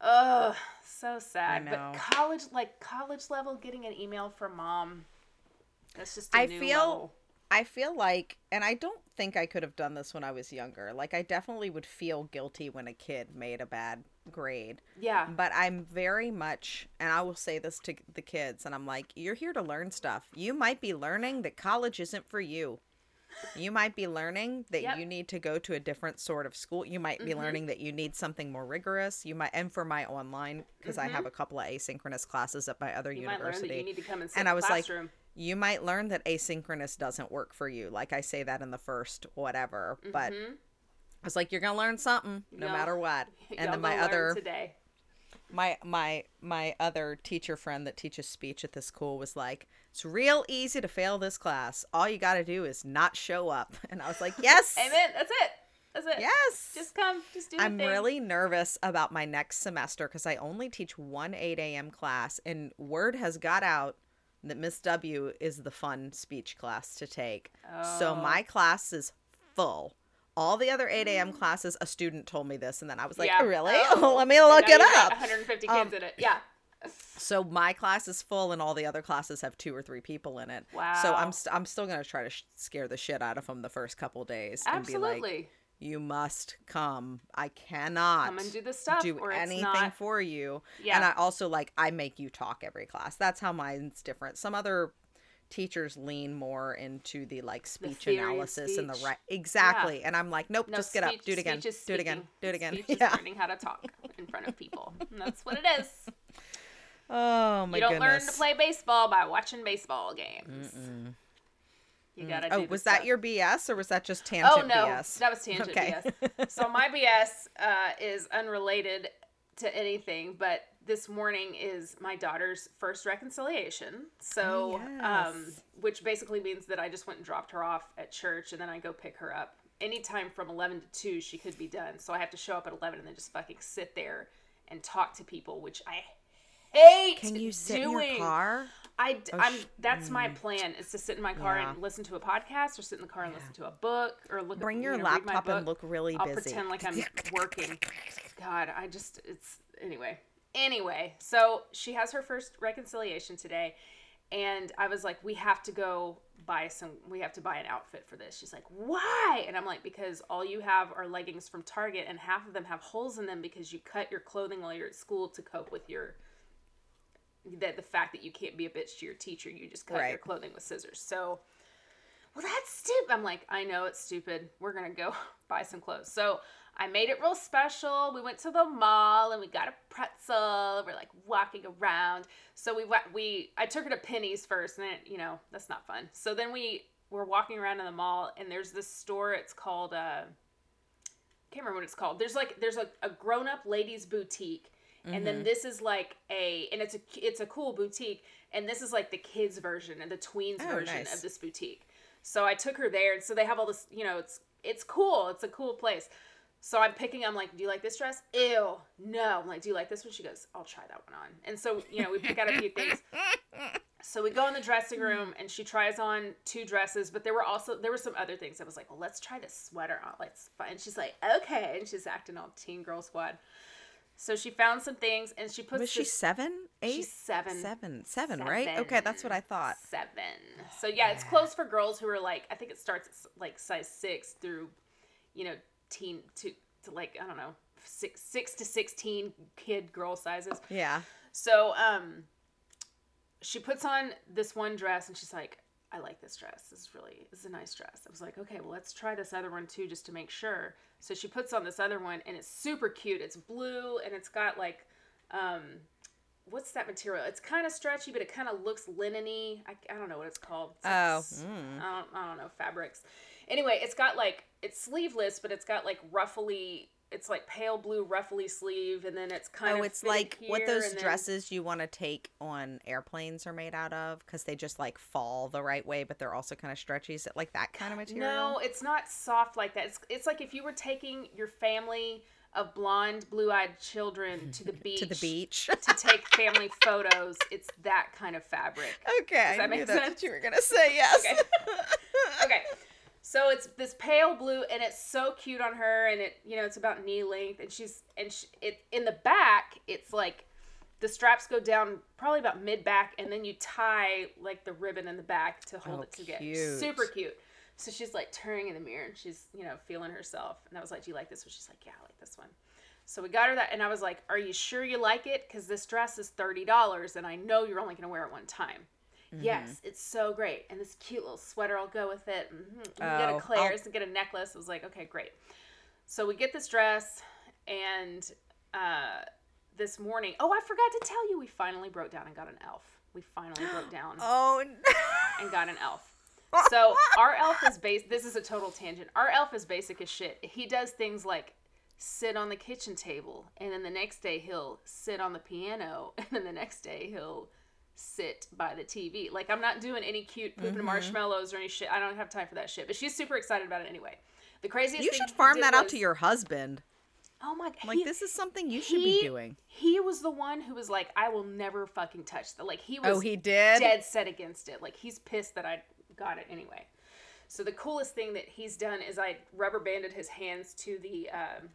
Oh, so sad. But college, like college level, getting an email from mom. That's just I feel- level. I feel like, and I don't think I could have done this when I was younger. Like, I definitely would feel guilty when a kid made a bad grade. Yeah. But I'm very much, and I will say this to the kids, and I'm like, you're here to learn stuff. You might be learning that college isn't for you. You might be learning that Yep. you need to go to a different sort of school. You might be mm-hmm. learning that you need something more rigorous. You might, and for my online, because I mm-hmm. have a couple of asynchronous classes at my other You might learn university. that you need to come and sit and in I was like, classroom. You might learn that asynchronous doesn't work for you. Like I say that in the first whatever, but mm-hmm. I was like, you're gonna learn something no Y'all- matter what. <laughs> And then my other today. my my my other teacher friend that teaches speech at this school was like, it's real easy to fail this class. All you got to do is not show up. <laughs> And I was like, <laughs> yes, Amen. That's it. That's it. yes. Just come. Just do I'm thing. really nervous about my next semester because I only teach one 8 a.m. class, and word has got out that Miss W is the fun speech class to take. So Oh. my class is full. All the other 8 a.m. classes, a student told me this, and then I was like, Yeah. really? Oh. <laughs> Let me look it up. 150 kids Um, in it. Yeah. <laughs> So my class is full, and all the other classes have two or three people in it. Wow. So I'm st- I'm still gonna try to sh- scare the shit out of them the first couple days and be like, Absolutely. You must come. I cannot Come and do the stuff, do anything not- for you. Yeah. And I also like I make you talk every class. That's how mine's different. Some other teachers lean more into the like speech of analysis and the right exactly. And I'm like, nope, No, just get up, do it again, do it again, do it again. Speech <laughs> Yeah. learning how to talk in front of people. And that's what it is. <laughs> Oh my goodness. you don't goodness. learn to play baseball by watching baseball games. You gotta. Oh, do the was that stuff. your BS or was that just tangent Oh no, BS? that was tangent Okay. BS. <laughs> So my BS uh, is unrelated to anything, but this morning is my daughter's first reconciliation. So, Oh, um, which basically means that I just went and dropped her off at church, and then I go pick her up. Anytime from eleven to two, she could be done. So I have to show up at eleven and then just fucking sit there and talk to people, which I hate. Can you sit doing. in your car? I, d- Oh, sh- That's my mm. plan: is to sit in my car Yeah. and listen to a podcast, or sit in the car and listen to a book, or look. Bring at, your you know, laptop and look really I'll busy. pretend like <laughs> I'm working. God, I just it's anyway. Anyway, so she has her first reconciliation today, and I was like, we have to go buy some. We have to buy an outfit for this. She's like, why? And I'm like, because all you have are leggings from Target, and half of them have holes in them because you cut your clothing while you're at school to cope with your that the fact that you can't be a bitch to your teacher, you just cut your clothing with scissors. So, well, that's stupid. I'm like, I know it's stupid. We're gonna go <laughs> buy some clothes. So I made it real special. We went to the mall and we got a pretzel. We're like walking around. So we went. We I took her to Penney's first, and then you know that's not fun. So then we were walking around in the mall, and there's this store. It's called. Uh, I can't remember what it's called. There's like there's a, a grown up ladies boutique, and Mm-hmm. then this is like a and it's a it's a cool boutique, and this is like the kids version and the tweens Oh, version nice. of this boutique. So I took her there, and so they have all this. You know, it's it's cool. It's a cool place. So I'm picking. I'm like, do you like this dress? Ew, no. I'm like, do you like this one? She goes, I'll try that one on. And so you know, we pick out a few things. <laughs> So we go in the dressing room and she tries on two dresses, but there were also there were some other things. I was like, well, let's try this sweater on. Let's find. And she's like, okay, and she's acting all teen girl squad. So she found some things and she puts. Was she this- seven? Eight? She's seven. Seven. Seven, right? Okay, that's what I thought. Seven. So yeah, it's close for girls who are like I think it starts at like size six through, you know, teen to to like I don't know six six to sixteen kid girl sizes. Yeah. So um, she puts on this one dress and she's like, I like this dress. This is really this is a nice dress. I was like, okay, well let's try this other one too just to make sure. So she puts on this other one and it's super cute. It's blue and it's got like um what's that material? It's kind of stretchy, but it kind of looks linen-y. I, I don't know what it's called. It's like Oh, s- I, don't, I don't know fabrics. Anyway, it's got like it's sleeveless, but it's got like ruffly. It's like pale blue ruffly sleeve, and then it's kind of. Oh, of it's like what those then- dresses you want to take on airplanes are made out of because they just like fall the right way, but they're also kind of stretchy. Is it like that kind <gasps> of material? No, it's not soft like that. It's it's like if you were taking your family of blonde, blue-eyed children to the beach <laughs> to the beach. to take <laughs> family photos. It's that kind of fabric. okay, I that knew make that's sense? what you were gonna say. Yes. Okay. okay. <laughs> So it's this pale blue, and it's so cute on her, and it you know it's about knee length, and she's and she, it in the back it's like the straps go down probably about mid back, and then you tie like the ribbon in the back to hold Oh, it together. cute. Super cute. So she's like turning in the mirror, and she's you know feeling herself, and I was like, "Do you like this one?" She's like, "Yeah, I like this one." So we got her that, and I was like, "Are you sure you like it? Because this dress is thirty dollars, and I know you're only gonna wear it one time." Mm-hmm. Yes, it's so great, and this cute little sweater will go with it. Mm-hmm. We Oh, get a I'll- Claire's and get a necklace. I was like, okay, great. So we get this dress, and uh, this morning, oh, I forgot to tell you, we finally broke down and got an elf. We finally broke down <gasps> Oh. and got an elf. <laughs> So our elf is base. This is a total tangent. Our elf is basic as shit. He does things like sit on the kitchen table, and then the next day he'll sit on the piano, <laughs> and then the next day he'll sit by the TV. Like I'm not doing any cute Mm-hmm. pooping marshmallows or any shit. I don't have time for that shit. But she's super excited about it anyway. The craziest you should farm that out to your husband. Oh my god! Like he- this is something you should he- be doing. He was the one who was like, "I will never fucking touch that." Like he was. Oh, he did. dead set against it. Like he's pissed that I got it anyway. So the coolest thing that he's done is I rubber banded his hands to the um,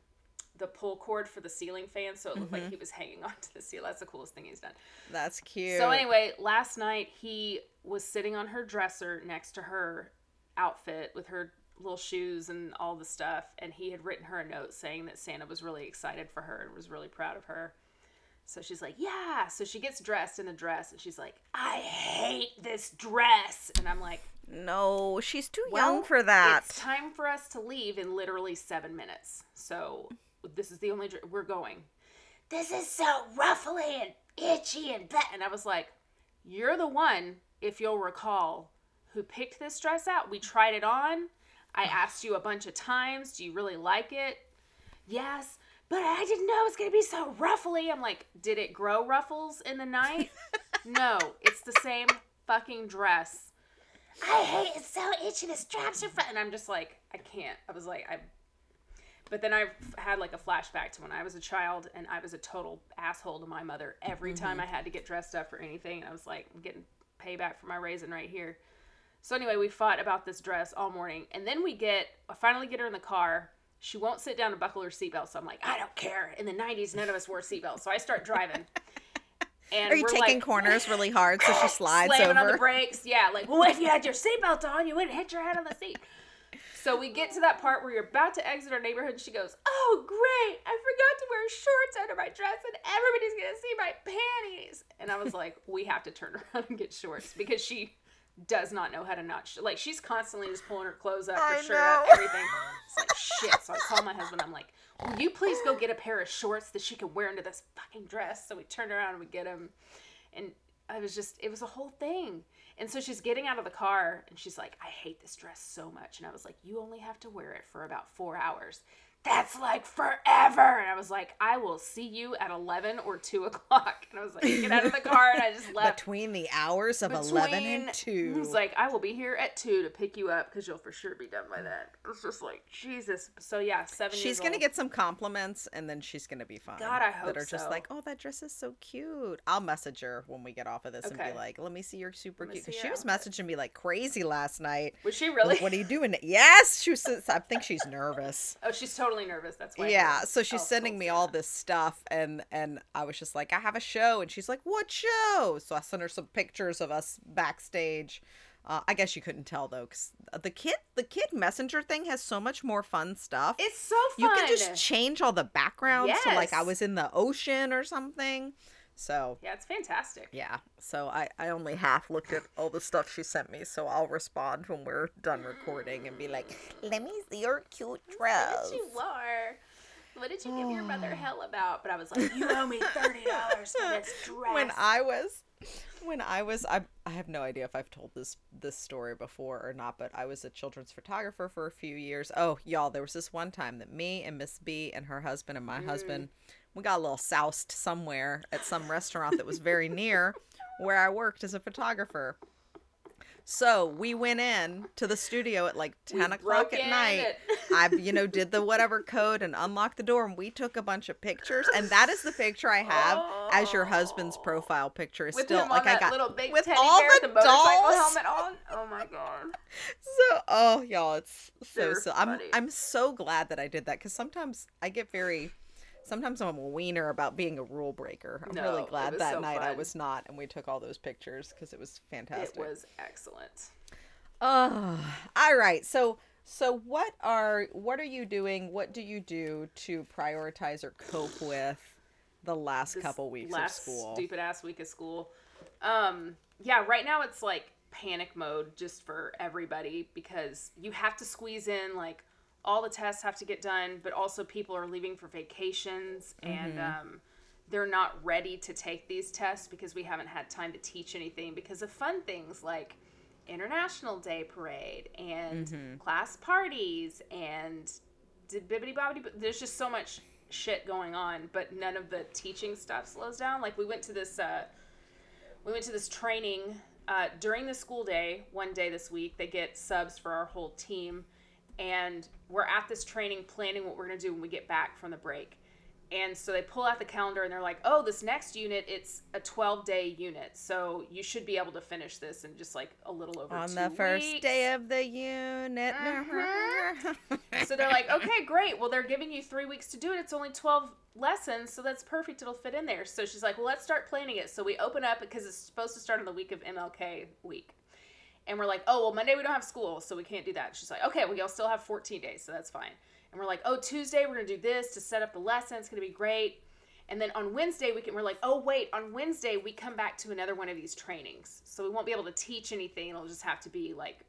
the pull cord for the ceiling fan, so it looked Mm-hmm. like he was hanging <laughs> onto the ceiling. That's the coolest thing he's done. That's cute. So anyway, last night he was sitting on her dresser next to her outfit with her little shoes and all the stuff, and he had written her a note saying that Santa was really excited for her and was really proud of her. So she's like, "Yeah." So she gets dressed in the dress, and she's like, "I hate this dress," and I'm like, no, she's too well, young for that. It's time for us to leave in literally seven minutes. So this is the only dr- we're going. This is so ruffly and itchy and that. And I was like, "You're the one, if you'll recall, who picked this dress out. We tried it on. I <sighs> asked you a bunch of times, do you really like it? Yes." But I didn't know it was gonna be so ruffly. I'm like, did it grow ruffles in the night? <laughs> no, it's the same fucking dress. I hate it's so itchy. The straps are fun. And I'm just like, I can't. I was like, I. But then I had like a flashback to when I was a child and I was a total asshole to my mother every time mm-hmm. I had to get dressed up for anything. And I was like, I'm getting payback for my raisin right here. So anyway, we fought about this dress all morning, and then we get I finally get her in the car. She won't sit down to buckle her seatbelt, so I'm like, I don't care. In the '90s, none of us wore seatbelts, so I start driving. <laughs> And Are you taking like, corners really hard so she <laughs> slides slamming on the brakes. Yeah, like, well, if you had your seatbelt on, you wouldn't hit your head on the seat. So we get to that part where you're about to exit our neighborhood, and she goes, "Oh, great! I forgot to wear shorts under my dress, and everybody's gonna see my panties." And I was <laughs> like, "We have to turn around and get shorts because she does not know how to not sh- like she's constantly just pulling her clothes up, her I shirt up, everything." It's like <laughs> shit. So I call my husband. I'm like, "Will you please go get a pair of shorts that she can wear under this fucking dress?" So we turned around and we get them, and I was just it was a whole thing. And so she's getting out of the car and she's like, I hate this dress so much. And I was like, You only have to wear it for about four hours. That's like forever. And I was like, I will see you at 11 or 2 <laughs> o'clock. And I was like, get out of the car. And I just <laughs> left. Between the hours of 11 and Between- 2. He's like, I will be here at 2 to pick you up because you'll for sure be done by then. It was just like, Jesus. So yeah, seven She's gonna get some compliments and then she's gonna be fine. God, I hope That are just so. like, oh, that dress is so cute. I'll message her when we get off of this and be like, let me see your super cute. Because she was messaging me like crazy last night. Was she Like, really? what are you doing? Yes, she was. I think she's nervous. <laughs> oh, she's totally nervous. That's why. Yeah, so she's Oh, sending me all this stuff, and and I was just like, I have a show, and she's like, what show? So I sent her some pictures of us backstage. Uh, I guess you couldn't tell though, because the kid the kid messenger thing has so much more fun stuff. It's so fun. you can just change all the backgrounds, so like I was in the ocean or something. So yeah, it's fantastic. yeah, so I I only half looked at all the stuff she sent me, so I'll respond when we're done recording and be like, let me see your cute dress. What you are? What did you give your mother <sighs> hell about? But I was like, you owe me thirty dollars for this <laughs> dress. when I was when I was I I have no idea if I've told this this story before or not, but I was a children's photographer for a few years. Oh, y'all, there was this one time that me and Miss B and her husband and my mm. husband we got a little soused somewhere at some restaurant that was very near where I worked as a photographer. So we went in to the studio at like ten o'clock at night. I, you know, did the whatever code and unlocked the door, and we took a bunch of pictures. And that is the picture I have as your husband's oh. profile picture. Is with still like I got little big with teddy all bear, the the dolls. helmet on. Oh my god. So, oh y'all, it's so so. I'm. I'm so glad that I did that because sometimes I get very. Sometimes I'm a wiener about being a rule breaker. I'm No, really glad that so night I was not, and we took all those pictures because it was fantastic. It was excellent. Oh, all right. So, so what are what are you doing? What do you do to prioritize or cope with the last This couple weeks last of school? Stupid ass week of school. Um, yeah, right now it's like panic mode just for everybody because you have to squeeze in like all the tests have to get done, but also people are leaving for vacations and Mm-hmm. um, they're not ready to take these tests because we haven't had time to teach anything because of fun things like International Day Parade and Mm-hmm. class parties and did bibbity bobbity. There's just so much shit going on, but none of the teaching stuff slows down. Like we went to this, uh, we went to this training uh, during the school day. One day this week, they get subs for our whole team, and we're at this training planning what we're gonna do when we get back from the break. And so they pull out the calendar and they're like, "Oh, this next unit, it's a 12-day unit, so you should be able to finish this in just like a little over On the first weeks." day of the unit. Uh-huh. <laughs> So they're like, okay, great. Well, they're giving you three weeks to do it. It's only 12 lessons, so that's perfect. It'll fit in there. So she's like, well, let's start planning it. So we open up because it's supposed to start on the week of MLK week. And we're like, oh, well, Monday we don't have school, so we can't do that. She's like, okay, well, y'all still have 14 days, so that's fine. And we're like, oh, Tuesday we're to do this to set up the lesson. It's to be great. And then on Wednesday, we can, we're like, oh, wait, on Wednesday, we come back to another one of these trainings. So we won't be able to teach anything. It'll just have to be like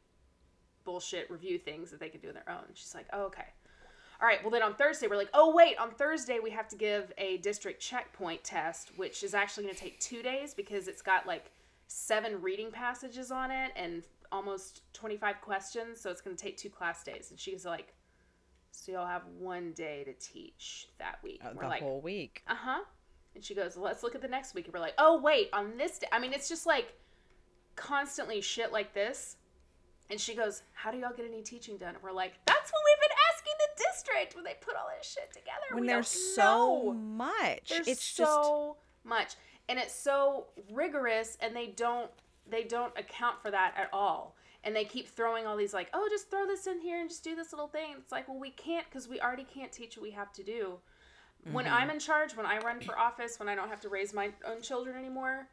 bullshit review things that they can do on their own. She's like, oh, okay. All right, well, then on Thursday, we're like, oh, wait, on Thursday, we have to give a district checkpoint test, which is actually going to take two days because it's got like seven reading passages on it and almost 25 questions. So it's going to take two class days. And she's like, so you'll have one day to teach that week. Uh, the we're like, whole week. uh huh. And she goes, let's look at the next week. And we're like, oh, wait, on this day. I mean, it's just like constantly shit like this. And she goes, how do y'all get any teaching done? And we're like, that's what we've been asking the district when they put all this shit together. When we there's so know. much, There's it's just so much, and it's so rigorous, and they don't they don't account for that at all. And they keep throwing all these like, oh, just throw this in here and just do this little thing. It's like, well, we can't because we already can't teach what we have to do. When Mm-hmm. I'm in charge, when I run for office, when I don't have to raise my own children anymore,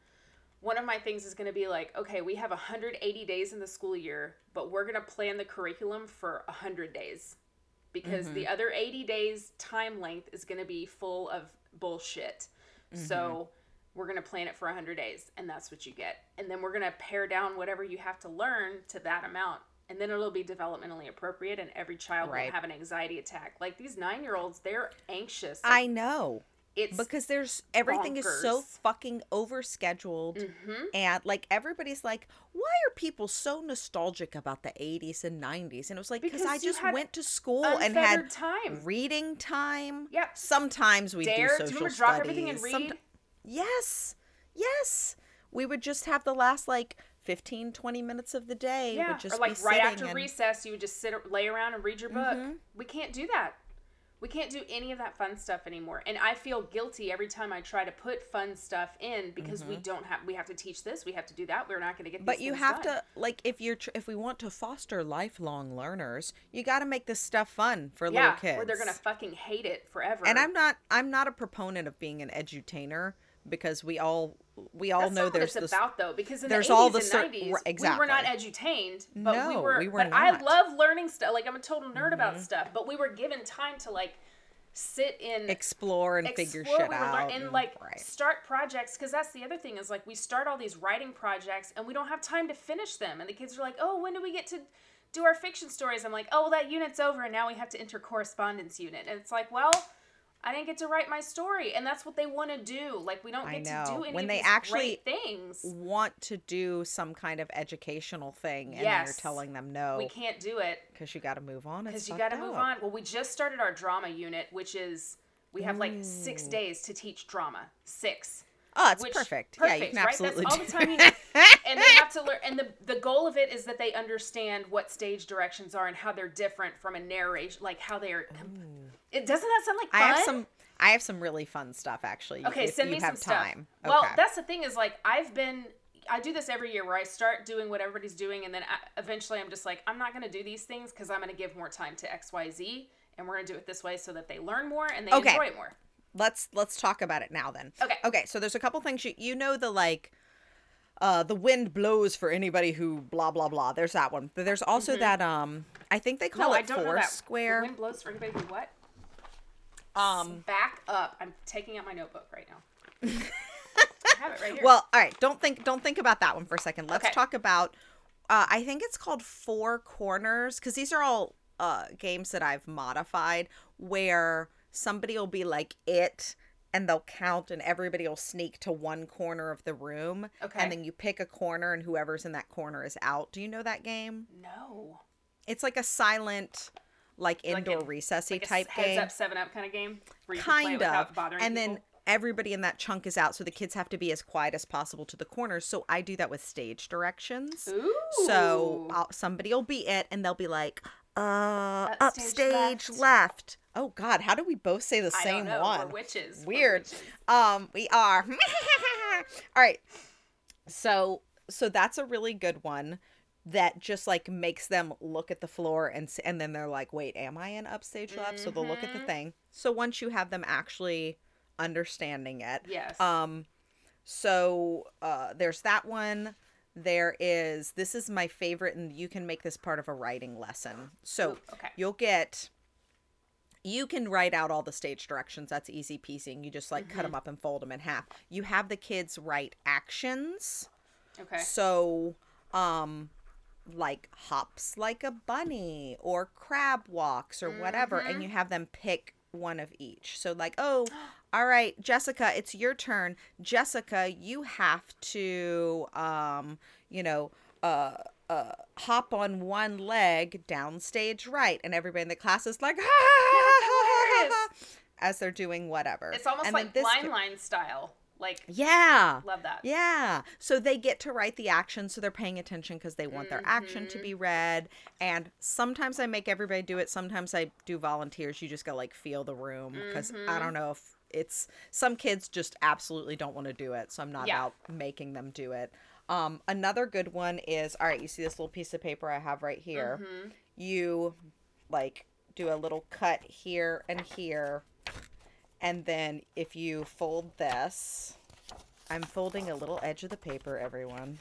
one of my things is going to be like, okay, we have 180 days in the school year, but we're going to plan the curriculum for 100 days because the other 80 days time length is going to be full of bullshit. So we're going to plan it for 100 days and that's what you get. And then we're going to pare down whatever you have to learn to that amount. And then it'll be developmentally appropriate and every child Right. will have an anxiety attack. Like these 9-year-olds, they're anxious. I know. it's because there's everything is so fucking overscheduled Mhm. and like everybody's like why are people so nostalgic about the 80s and 90s and it was like because i just went to school and had time. reading time Yep. sometimes we Dare. do Do social you remember drop studies everything and Somet- read? Yes yes we would just have the last like 15 20 minutes of the day Yeah, would just or like right after and- recess, you would just sit, lay around and read your book. Mhm. We can't do that. We can't do any of that fun stuff anymore. And I feel guilty every time I try to put fun stuff in because we don't have. We have to teach this. We have to do that. We're not going to get. Mm-hmm. but you have done. to like if you're tr- if we want to foster lifelong learners you got to make this stuff fun for Yeah, little kids or they're gonna fucking hate it forever. and i'm not i'm not a proponent of being an edutainer because we all we all That's know there's this about though, because in there's the 80s all the and cer- 90s, right, we were not edutained, but we were. we were but I not. Mm-hmm. love learning stuff. Like I'm a total nerd about stuff, but we were given time to like sit in explore and figure shit out and and- like right. start projects because that's the other thing is like we start all these writing projects and we don't have time to finish them and the kids are like oh when do we get to do our fiction stories i'm like oh well that unit's over and now we have to enter correspondence unit and it's like well i didn't get to write my story and that's what they want to do. Like we don't get to do any When of they actually great things. want to do some kind of educational thing and then you're telling them no we can't do it. Because you got to move on because you got to move on. Well we just started our drama unit which is we have like six days to teach drama. Six oh it's which- perfect. yeah you can right? absolutely That's all do the time you need. and they have to learn. <laughs> And the the goal of it is that they understand what stage directions are and how they're different from a narration, like how they are. Com- mm. it doesn't that sound like fun? I have some I have some really fun stuff actually. Okay, if send me some time. stuff. Well, Okay. that's the thing is like I've been. I do this every year where I start doing what everybody's doing, and then I, eventually I'm just like, I'm not going to do these things because I'm going to give more time to X, Y, Z, and we're going to do it this way so that they learn more and they Okay. enjoy it more. Let's let's talk about it now then. Okay. Okay, so there's a couple things you you know the like uh the wind blows for anybody who blah blah blah. There's that one. But there's also that um I think they call Mm-hmm. No, it four square. The wind blows for anybody who what? Um Back up. I'm taking out my notebook right now. I have it right here. <laughs> well, all right, don't think don't think about that one for a second. Let's Okay. talk about uh I think it's called Four Corners cuz these are all uh games that I've modified where somebody will be like it and they'll count and everybody will sneak to one corner of the room Okay. and then you pick a corner and whoever's in that corner is out. Do you know that game? no. It's like a silent like Like indoor a- recessy Like type heads game. up, seven up kind of game. Where you can play kind of and people. then everybody in that chunk is out so the kids have to be as quiet as possible to the corners so i do that with stage directions Ooh. so I'll, somebody will be it and they'll be like uh Upstage upstage left. left. oh god how do we both say the I same know. one We're witches. We're weird witches. um we are <laughs> all right so so that's a really good one that just like makes them look at the floor and and then they're like wait am i in upstage left so they'll look at the Mhm. thing so once you have them actually understanding it Yes. um so uh there's that one there is this is my favorite and you can make this part of a writing lesson so Ooh, okay. you'll get you can write out all the stage directions that's easy peasy and you just like Mm-hmm. cut them up and fold them in half you have the kids write actions Okay. so um like hops like a bunny or crab walks or whatever Mm-hmm. and you have them pick one of each so like oh <gasps> all right jessica it's your turn jessica you have to um you know uh uh hop on one leg downstage right and everybody in the class is like <laughs> as they're doing whatever It's almost And like this blind line style. Like yeah love that. yeah. So they get to write the action, so they're paying attention because they want their action to Mm-hmm. be read. And sometimes I make everybody do it. Sometimes I do volunteers. You just gotta like feel the room because I Mm-hmm. don't know if it's some kids just absolutely don't want to do it. So I'm not Yeah. out making them do it. Um, another good one is all right. You see this little piece of paper I have right here. Mm-hmm. You like do a little cut here and here and then if you fold this, I'm folding a little edge of the paper, everyone.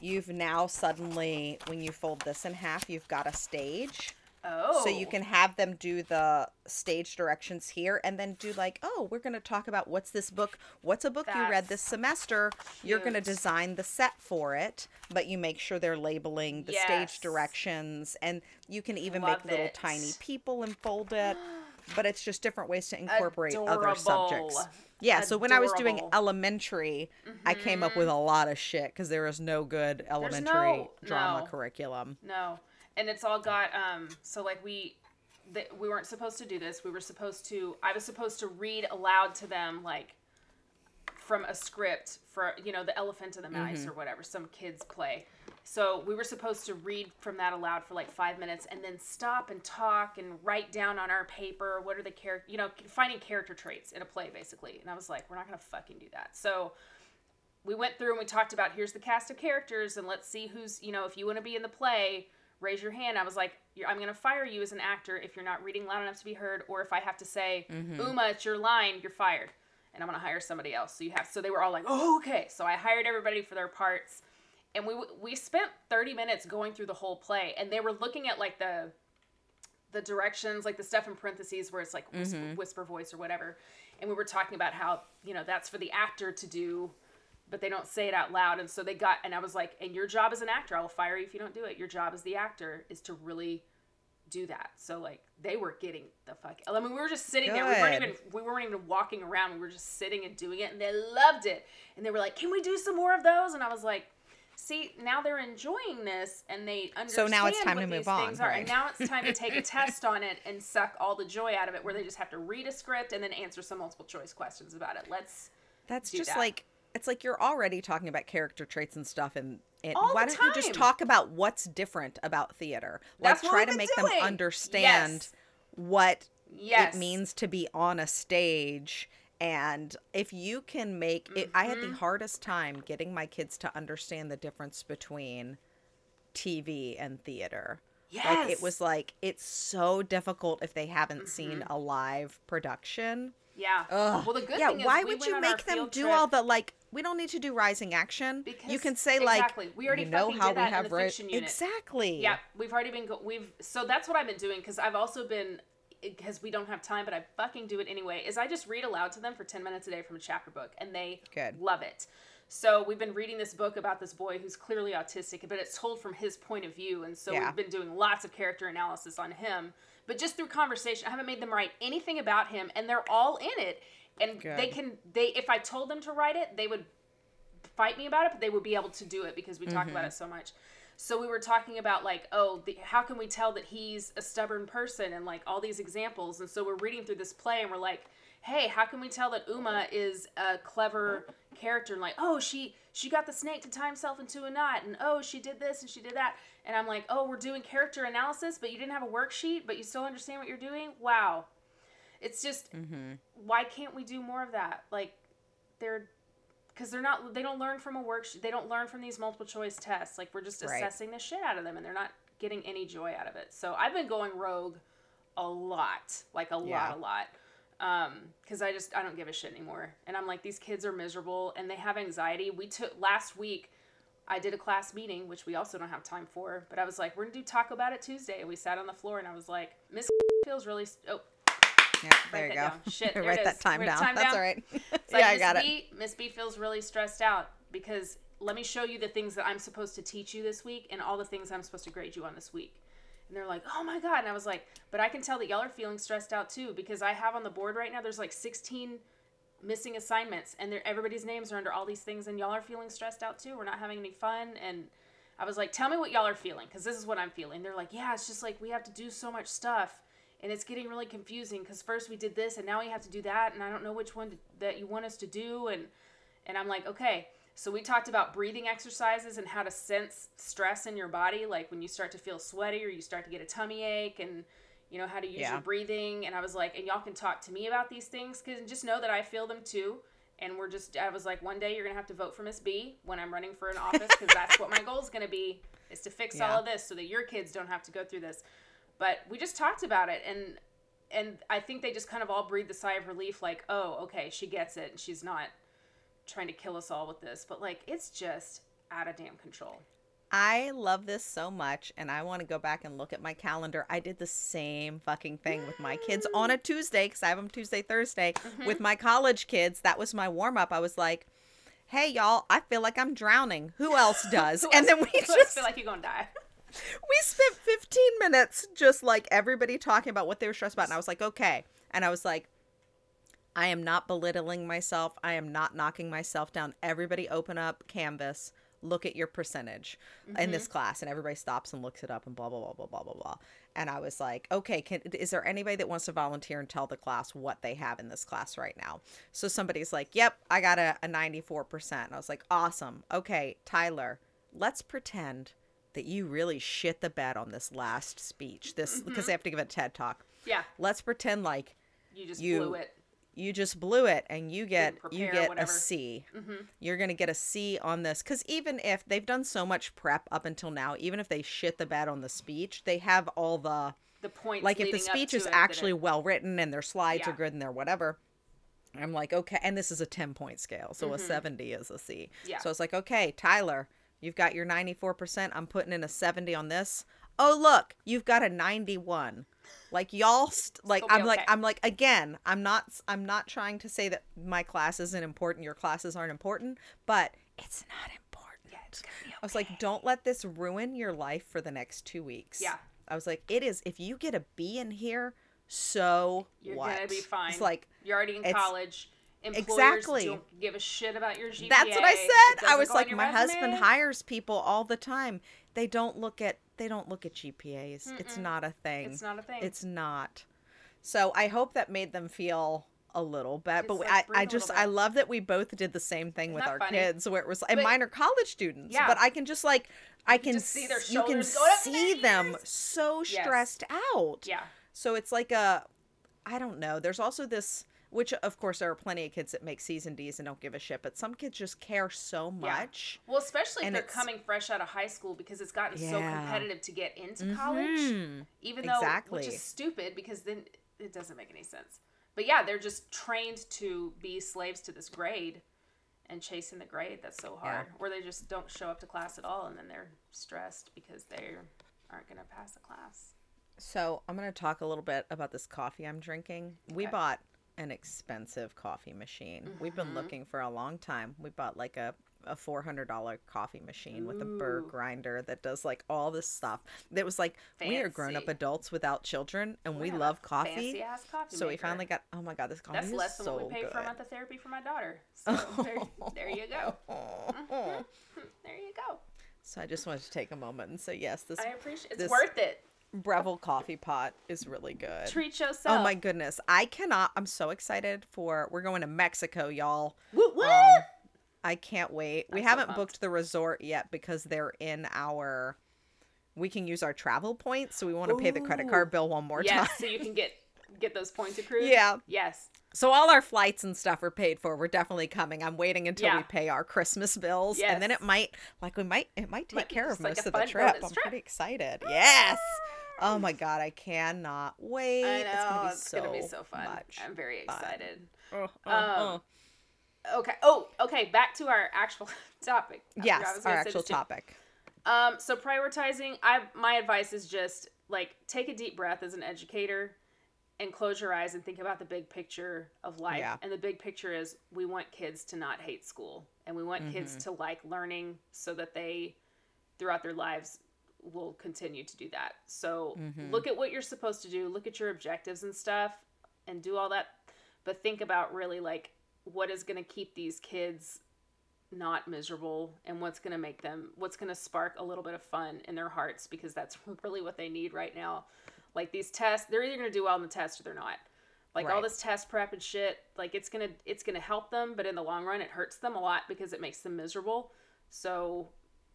You've now suddenly, when you fold this in half, you've got a stage. Oh. So you oh. can have them do the stage directions here and then do like, oh, we're going to talk about what's this book? What's a book you read this semester? You're going to design the set for it, but you make sure they're labeling the Yes. stage directions and you can even Love make little it. tiny people and fold it. <gasps> but it's just different ways to incorporate other subjects. Adorable. Yeah, so when I was doing Adorable. elementary, I came up with mm-hmm. a lot of shit because there was no good elementary no- drama no. curriculum. No, and it's all got um. So like we, th- we weren't supposed to do this. We were supposed to. I was supposed to read aloud to them like from a script for you know the Elephant and the Mice Mm-hmm. or whatever some kids play. So we were supposed to read from that aloud for like five minutes and then stop and talk and write down on our paper what are the character you know finding character traits in a play basically. And I was like, we're not gonna fucking do that. So we went through and we talked about here's the cast of characters and let's see who's you know if you want to be in the play raise your hand i was like i'm going to fire you as an actor if you're not reading loud enough to be heard or if i have to say mm-hmm. uma it's your line you're fired. And i'm going to hire somebody else. So you have so they were all like oh okay. So i hired everybody for their parts. And we we spent 30 minutes going through the whole play and they were looking at like the the directions, like the stuff in parentheses where it's like whisper, mm-hmm. whisper voice or whatever. And we were talking about how, you know, that's for the actor to do, but they don't say it out loud. And so they got, and I was like, and your job as an actor, I will fire you if you don't do it. Your job as the actor is to really do that. So like they were getting the fuck. I mean, we were just sitting there. We weren't even we weren't even walking around. We were just sitting and doing it, and they loved it. And they were like, "Can we do some more of those?" And I was like. See, now they're enjoying this and they understand So now it's time to move on, right. And now it's time to take a <laughs> test on it and suck all the joy out of it where they just have to read a script and then answer some multiple choice questions about it. Let's That's just that. like it's like you're already talking about character traits and stuff and it, why don't you just talk about what's different about theater like That's try to make doing. them understand Yes. what Yes. it means to be on a stage and if you can make it i had Mm-hmm. the hardest time getting my kids to understand the difference between tv and theater like it was like it's so difficult if they haven't seen a live production Yeah. Ugh. Well, the good yeah, thing is why we would went you make them do trip- all the like? We don't need to do rising action. Because you can say like, exactly. We already you know fucking how did we that in have the ri- fiction unit. exactly. Yeah, we've already been go- we've so that's what I've been doing because I've also been eh, because we don't have time, but I fucking do it anyway. Is I just read aloud to them for ten minutes a day from a chapter book, and they Good. love it. So we've been reading this book about this boy who's clearly autistic, but it's told from his point of view, and so Yeah. we've been doing lots of character analysis on him. But just through conversation, I haven't made them write anything about him, and they're all in it. And they can they if I told them to write it, they would fight me about it, but they would be able to do it because we talk Mm-hmm. about it so much. So we were talking about like, oh, the, how can we tell that he's a stubborn person and like all these examples. And so we're reading through this play and we're like, hey, how can we tell that Uma is a clever character? And like, oh, she she got the snake to tie himself into a knot, and oh, she did this and she did that. And I'm like, oh, we're doing character analysis, but you didn't have a worksheet, but you still understand what you're doing. Wow, it's just why can't we do more of that? Like, they're because they're not they don't learn from a worksheet they don't learn from these multiple choice tests. Like we're just Right. assessing the shit out of them and they're not getting any joy out of it. So i've been going rogue a lot like a Yeah. lot a lot. Um because i just i don't give a shit anymore. And i'm like these kids are miserable and they have anxiety. We took last week i did a class meeting which we also don't have time for but i was like we're gonna do taco about it tuesday. And we sat on the floor and i was like miss <laughs> feels really oh Yeah, <laughs> there you go. down. <laughs> Shit, there Write it that time Write down. time That's down. all right. <laughs> It's yeah, I Miss got it. B, Miss B feels really stressed out because let me show you the things that I'm supposed to teach you this week and all the things I'm supposed to grade you on this week. And they're like, oh my God. And I was like, but I can tell that y'all are feeling stressed out too because I have on the board right now, there's like 16 missing assignments and they're, everybody's names are under all these things and y'all are feeling stressed out too. We're not having any fun. And I was like, tell me what y'all are feeling because this is what I'm feeling. They're like, yeah, it's just like we have to do so much stuff and it's getting really confusing because first we did this and now we have to do that and I don't know which one to, that you want us to do and and I'm like, okay. So we talked about breathing exercises and how to sense stress in your body, like when you start to feel sweaty or you start to get a tummy ache, and you know how to use Yeah. your breathing. And I was like, and y'all can talk to me about these things because just know that I feel them too. And we're just, I was like, one day you're gonna have to vote for Miss B when I'm running for an office because that's what my goal is gonna be, is to fix Yeah. all of this so that your kids don't have to go through this. But we just talked about it, and and I think they just kind of all breathed a sigh of relief, like, oh, okay, she gets it, and she's not trying to kill us all with this. But like, it's just out of damn control. I love this so much, and I want to go back and look at my calendar. I did the same fucking thing with my kids on a Tuesday because I have them Tuesday, Thursday Mm-hmm. with my college kids. That was my warm up. I was like, "Hey, y'all, I feel like I'm drowning. Who else <laughs> does?" Who and else- then we <laughs> just feel like you're gonna die. We spent 15 minutes just like everybody talking about what they were stressed about and i was like okay. And i was like i am not belittling myself. I am not knocking myself down. Everybody open up canvas. Look at your percentage in this mm-hmm. class. And everybody stops and looks it up and blah blah blah blah blah blah blah. And i was like okay can is there anybody that wants to volunteer and tell the class what they have in this class right now? So somebody's like yep i got a, a 94% and i was like awesome. Okay tyler let's pretend that you really shit the bed on this last speech this because they have to give a ted talk Yeah. let's pretend like You just You- blew it. you just blew it and you get you get a C. C. You're going to get a C on this cuz even if they've done so much prep up until now, even if they shit the bed on the speech, they have all the The points. like if the speech is actually well written and their slides are good and they're whatever. I'm like, okay, and this is a 10 point scale. So a 70 is a C. Mm-hmm. Yeah. So it's like, okay, Tyler, you've got your 94%. I'm putting in a 70 on this. Oh, look, you've got a 91. Like y'all st- like I'm like. I'm like again, I'm not I'm not trying to say that my class isn't important, your classes aren't important, but it's not important. it's gonna I was like, don't let this ruin your life for the next 2 weeks. Yeah. I was like, it is if you get a B in here, so You're what? gonna be fine. It's like you're already in college. Employers Exactly. don't give a shit about your GPA. That's what I said. I was like, my husband hires people all the time. They don't look at they don't look at GPAs. It's not a thing. It's not a thing. It's not. So I hope that made them feel a little bit. But like, I, I just I love that we both did the same thing with our funny? kids, where it was and But- mine are college students. Yeah. But I can just like I can, see their you can shoulders going up to their see them so Yes. stressed out. Yeah. So it's like a, I don't know. There's also this, which of course there are plenty of kids that make C's and D's and don't give a shit, but some kids just care so Yeah. much. Well, especially if they're it's- coming fresh out of high school because it's gotten so competitive to get into college. Mhm. Even though, Exactly. which is stupid because then it doesn't make any sense. But yeah, they're just trained to be slaves to this grade and chasing the grade. That's so hard. Or they just don't show up to class at all and then they're stressed because they aren't going to pass the class. So I'm gonna talk a little bit about this coffee I'm drinking. We bought an expensive coffee machine. We've been Mhm. looking for a long time. We bought like a a four hundred dollar coffee machine with a burr grinder that does like all this stuff. That was like we are grown up adults without children, and we love coffee. Coffee So we finally got. Oh my god, this coffee That's is less than so what we paid good. for a month of therapy for my daughter. <laughs> So there, there you go. <laughs> Mhm. <laughs> There you go. So I just wanted to take a moment and say yes, this I appreciate it's this- worth it. Breville coffee pot is really good. Treat yourself. Oh my goodness, I cannot. I'm so excited for. We're going to Mexico, y'all. Woo, woo! Um, I can't wait. we so haven't pumped. booked the resort yet because they're in our. We can use our travel points, so we want to pay the credit card bill one more yes, time. so you can get get those points accrued. Yeah. Yes. So all our flights and stuff are paid for. We're definitely coming. I'm waiting until we pay our Christmas bills, and then it might, like, we might, it might take Might care of just like most of the trip. I'm trip. pretty excited. Yes. Oh my god, I cannot wait. I know It's gonna be it's so, gonna be so fun. much I'm very fun. excited. Oh, oh, Um, oh. Okay. Oh, okay. Back to our actual <laughs> topic. I Yes, our actual this too. topic. Um, so prioritizing, I my advice is just like take a deep breath as an educator and close your eyes and think about the big picture of life. Yeah. And the big picture is we want kids to not hate school and we want kids Mm-hmm. to like learning so that they throughout their lives will continue to do that. So Mm-hmm. look at what you're supposed to do, look at your objectives and stuff and do all that, but think about really like what is going to keep these kids not miserable and what's going to make them what's going to spark a little bit of fun in their hearts because that's <laughs> really what they need right now like these tests they're either going to do well in the test or they're not like all this test prep and shit like it's going to it's going to help them but in the long run it hurts them a lot because it makes them miserable so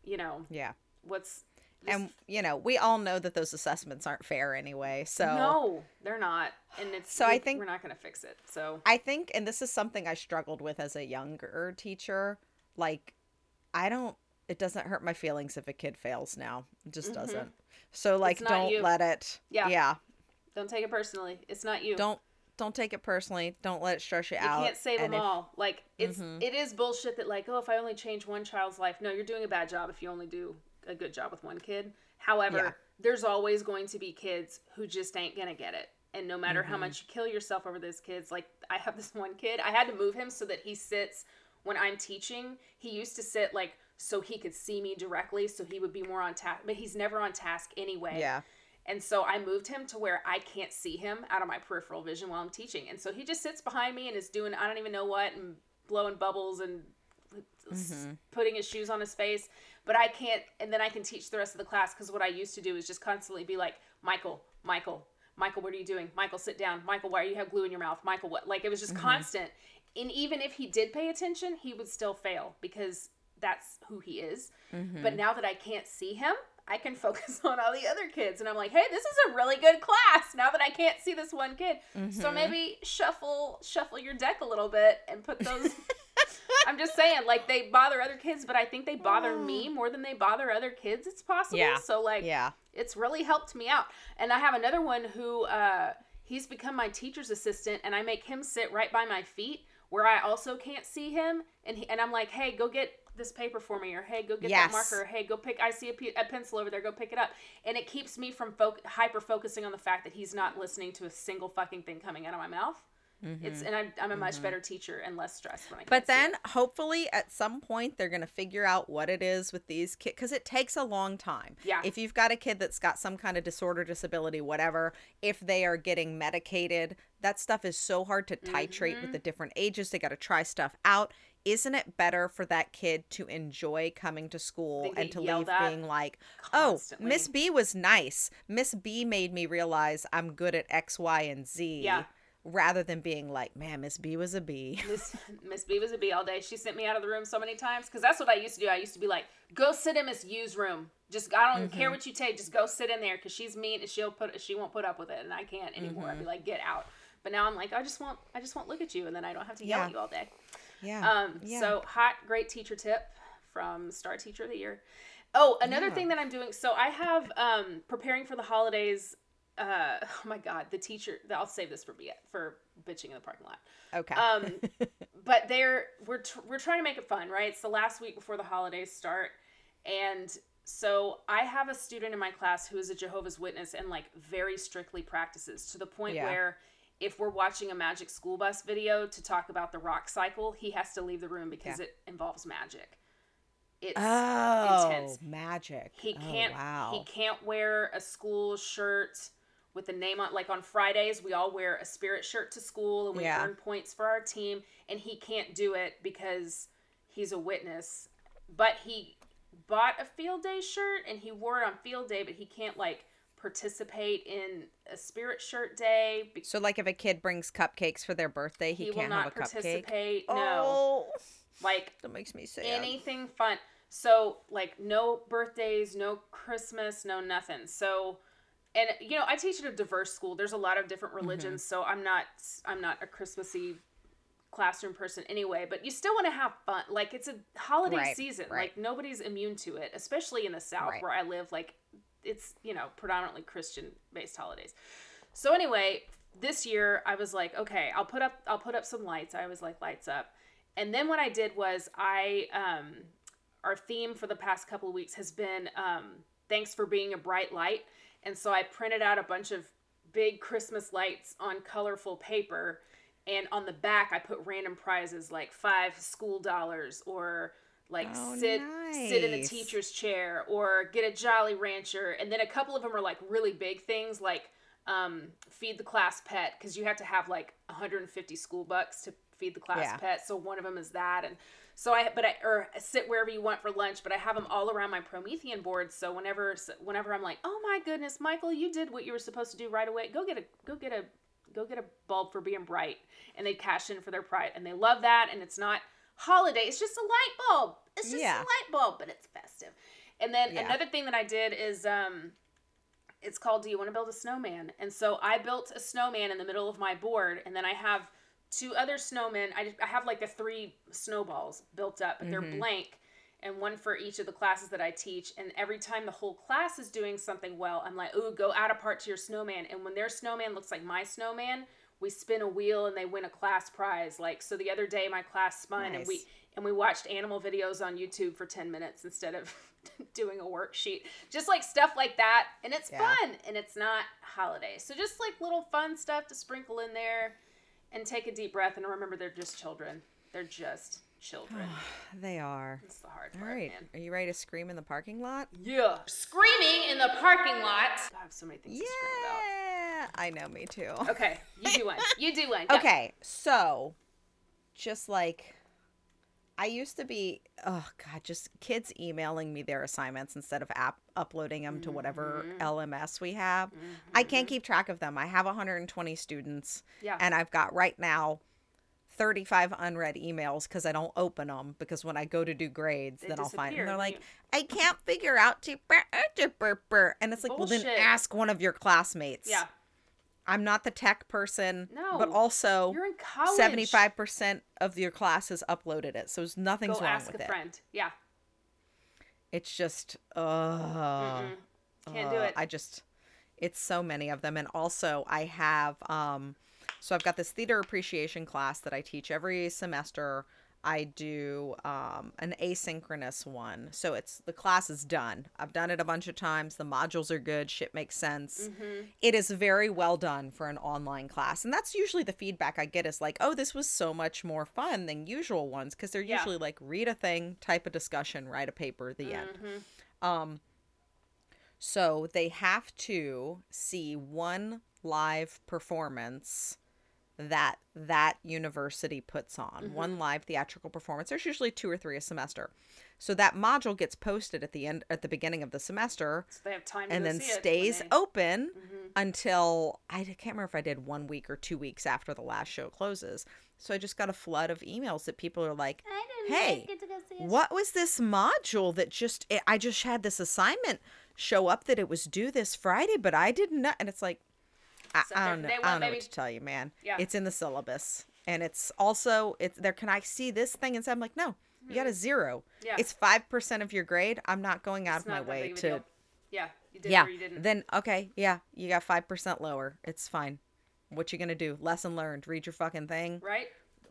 you know Yeah. what's And you know, we all know that those assessments aren't fair anyway. So no they're not and it's So I think- we're not going to fix it so I think, and this is something I struggled with as a younger teacher. Like, I don't. It doesn't hurt my feelings if a kid fails now. It just doesn't. So like, Mm-hmm. don't you. let it. Yeah. Yeah. don't take it personally it's not you Don't don't take it personally. Don't let it stress you, You out. You can't save and them if- all. Like it's Mhm. it is bullshit that like oh if I only change one child's life, no, you're doing a bad job if you only do a good job with one kid. However, Yeah. there's always going to be kids who just ain't gonna get it. And no matter Mm-hmm. how much you kill yourself over those kids, like I have <laughs> this one kid, I had to move him so that he sits when I'm teaching. He used to sit like so he could see me directly so he would be more on task but he's never on task anyway Yeah. and so I moved him to where I can't see him out of my peripheral vision while I'm teaching. And so he just sits behind me and is doing I don't even know what and blowing bubbles and s- putting his shoes on his face. But I can't, and then I can teach the rest of the class because what I used to do is just constantly be like, Michael, Michael, Michael, what are you doing? Michael, sit down. Michael, why do you have glue in your mouth? Michael, what? Like it was just mm-hmm. constant. And even if he did pay attention, he would still fail because that's who he is. Mm-hmm. But now that I can't see him, I can <laughs> focus on all the other kids. And I'm like, hey, this is a really good class now that I can't see this one kid. So mm-hmm. maybe shuffle shuffle your deck a little bit and put those <laughs> I'm just saying, like they bother other kids, but I think they bother me more than they bother other kids. It's possible. Yeah. So like Yeah. it's really helped me out. And I have another one who uh he's become my teacher's assistant and I make him sit right by my feet where I also can't see him and he, and I'm like, "Hey, go get this paper for me or hey, go get Yes. that marker. Hey, go pick I see a, pe- a pencil over there, go pick it up." And it keeps me from fo- hyper focusing on the fact that he's not listening to a single fucking thing coming out of my mouth. It's and I'm, I'm a much better teacher and less stressed when I. Mm-hmm. But then hopefully at some point they're going to figure out what it is with these kids because it takes a long time. Yeah. If you've got a kid that's got some kind of disorder, disability, whatever, if they are getting medicated, that stuff is so hard to titrate Mm-hmm. with the different ages. They got to try stuff out. Isn't it better for that kid to enjoy coming to school and to leave being like, oh. Miss B was nice. Miss B made me realize I'm good at X, Y, and Z. Yeah. Rather than being like, man, Miss B was a B. Miss Miss B was a B all day. She sent me out of the room so many times because that's what I used to do. I used to be like, "Go sit in Miss U's room. Just I don't Mm-hmm. care what you take. Just go sit in there because she's mean and she'll put she won't put up with it, and I can't anymore. Mm-hmm. I'd be like, get out. But now I'm like, I just want I just won't look at you, and then I don't have to yell Yeah. at you all day. Yeah. Um, yeah. so hot, great teacher tip from Star Teacher of the Year. Oh, another Yeah. thing that I'm doing. So I have um preparing for the holidays. Uh, <laughs> oh my God, the teacher. I'll save this for for bitching in the parking lot. okay. Um, <laughs> but they're we're tr- we're trying to make it fun, right? It's the last week before the holidays start, and so I have a student in my class who is a Jehovah's Witness and like very strictly practices to the point Yeah. where if we're watching a magic school bus video to talk about the rock cycle, he has to leave the room because Yeah. it involves magic. It's oh, intense. magic. He Oh, can't wow. he can't wear a school shirt with the name on like on Fridays we all wear a spirit shirt to school and we Yeah. earn points for our team and he can't do it because he's a witness. But he bought a field day shirt and he wore it on field day but he can't like participate in a spirit shirt day. So, like, if a kid brings cupcakes for their birthday, he, He, can't have a cupcake. participate. No. Oh, Like that makes me sad. anything fun. So like no birthdays, no Christmas, no nothing. So and you know, I teach at a diverse school. There's a lot of different Mm-hmm. religions, so I'm not I'm not a Christmassy classroom person anyway, but you still want to have fun. Like it's a holiday Right, season. right. Like nobody's immune to it, especially in the south Right. where I live like it's, you know, predominantly Christian based holidays. So anyway, this year I was like, okay, I'll put up I'll put up some lights. I always like lights up. And then what I did was I um our theme for the past couple of weeks has been um thanks for being a bright light. And so I printed out a bunch of big Christmas lights on colorful paper and on the back I put random prizes like 5 school dollars or like Oh, sit sit in the teacher's chair or get a Jolly Rancher and then a couple of them are like really big things like um, feed the class pet because you have to have like 150 school bucks to feed the class Yeah. pet. So one of them is that, and so I but I or sit wherever you want for lunch. But I have them all around my Promethean board. So whenever whenever I'm like, oh my goodness, Michael, you did what you were supposed to do right away. Go get a go get a go get a bulb for being bright, and they cash in for their pride, and they love that. And it's not holiday; it's just a light bulb. It's just Yeah. a light bulb, but it's festive. And then Yeah. another thing that I did is um it's called Do You Want to Build a Snowman? And so I built a snowman in the middle of my board, and then I have two other snowmen. I, I have like the three snowballs built up, but they're mm-hmm. blank, and one for each of the classes that I teach. And every time the whole class is doing something well, I'm like, ooh, go add a part to your snowman. And when their snowman looks like my snowman, we spin a wheel and they win a class prize. Like so, the other day my class spun and we and we watched animal videos on YouTube for 10 minutes instead of <laughs> doing a worksheet. Just like stuff like that. And it's Yeah. fun and it's not holiday. So just like little fun stuff to sprinkle in there and take a deep breath and remember they're just children. They're just children. <sighs> They are. That's the hard All part, right. man. Are you ready to scream in the parking lot? Yeah. Screaming in the parking lot. I have so many things to scream about. Yeah. I know, me too. Okay, you do one. <laughs> You do one. Go. Okay, so just like I used to be, oh god, just kids emailing me their assignments instead of app uploading them to whatever Mm-hmm. LMS we have. I can't keep track of them. I have 120 students, Yeah. and I've got right now 35 unread emails because I don't open them because when I go to do grades, then I'll find them. they're like, I can't figure out <laughs> to, and it's like, well, then ask one of your classmates. Yeah. I'm not the tech person, but also You're in college. 75% of your classes uploaded it. So there's nothing's Go wrong ask with a friend. Yeah. It's just uh, Can't do uh, it. I just it's so many of them and also I have um so I've got this theater appreciation class that I teach every semester. I do um, an asynchronous one. So it's the class is done. I've done it a bunch of times. The modules are good. Shit makes sense. It is very well done for an online class. And that's usually the feedback I get is like, oh, this was so much more fun than usual ones because they're Yeah. usually like read a thing, type a discussion, write a paper, the end. Um, so they have to see one live performance that that university puts on one live theatrical performance there's usually two or three a semester so that module gets posted at the end at the beginning of the semester So they have time to and then see it when stays they- Mm-hmm. open until I can't remember if I did one week or two weeks after the last show closes. So I just got a flood of emails that people are like, "Hey, what was this module that just I just had this assignment show up that it was due this Friday, but I didn't know." And it's like, I, So I don't know, I don't know maybe- what to tell you, man. Yeah. It's in the syllabus, and it's also it's there. Can I see this thing? And so I'm like, no. You got a zero. Mm-hmm. Yeah. It's five percent of your grade. I'm not going out It's of my way to deal. Yeah. You did yeah. or you didn't. Then okay, yeah, you got five percent lower. It's fine. What you gonna do? Lesson learned. Read your fucking thing. right?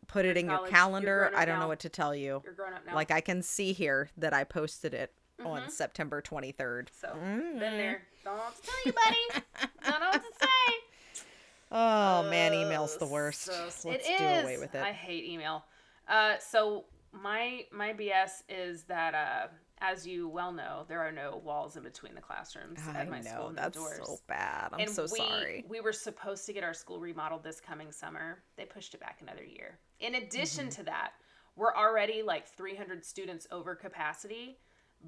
Put it in your college. You're calendar. I don't know what to tell you. You're grown up now. Like I can see here that I posted it Mm-hmm. on September twenty third. so Mm-hmm. been there. Don't know what to tell you, buddy. Don't know what to say. <laughs> Oh man, email's the worst. Let's it do away with it. I hate email. Uh, so my my BS is that uh, as you well know, there are no walls in between the classrooms I at my school know and that's the doors. so bad. I'm and so we, sorry. We were supposed to get our school remodeled this coming summer. They pushed it back another year. In addition Mm-hmm. to that, we're already like 300 students over capacity,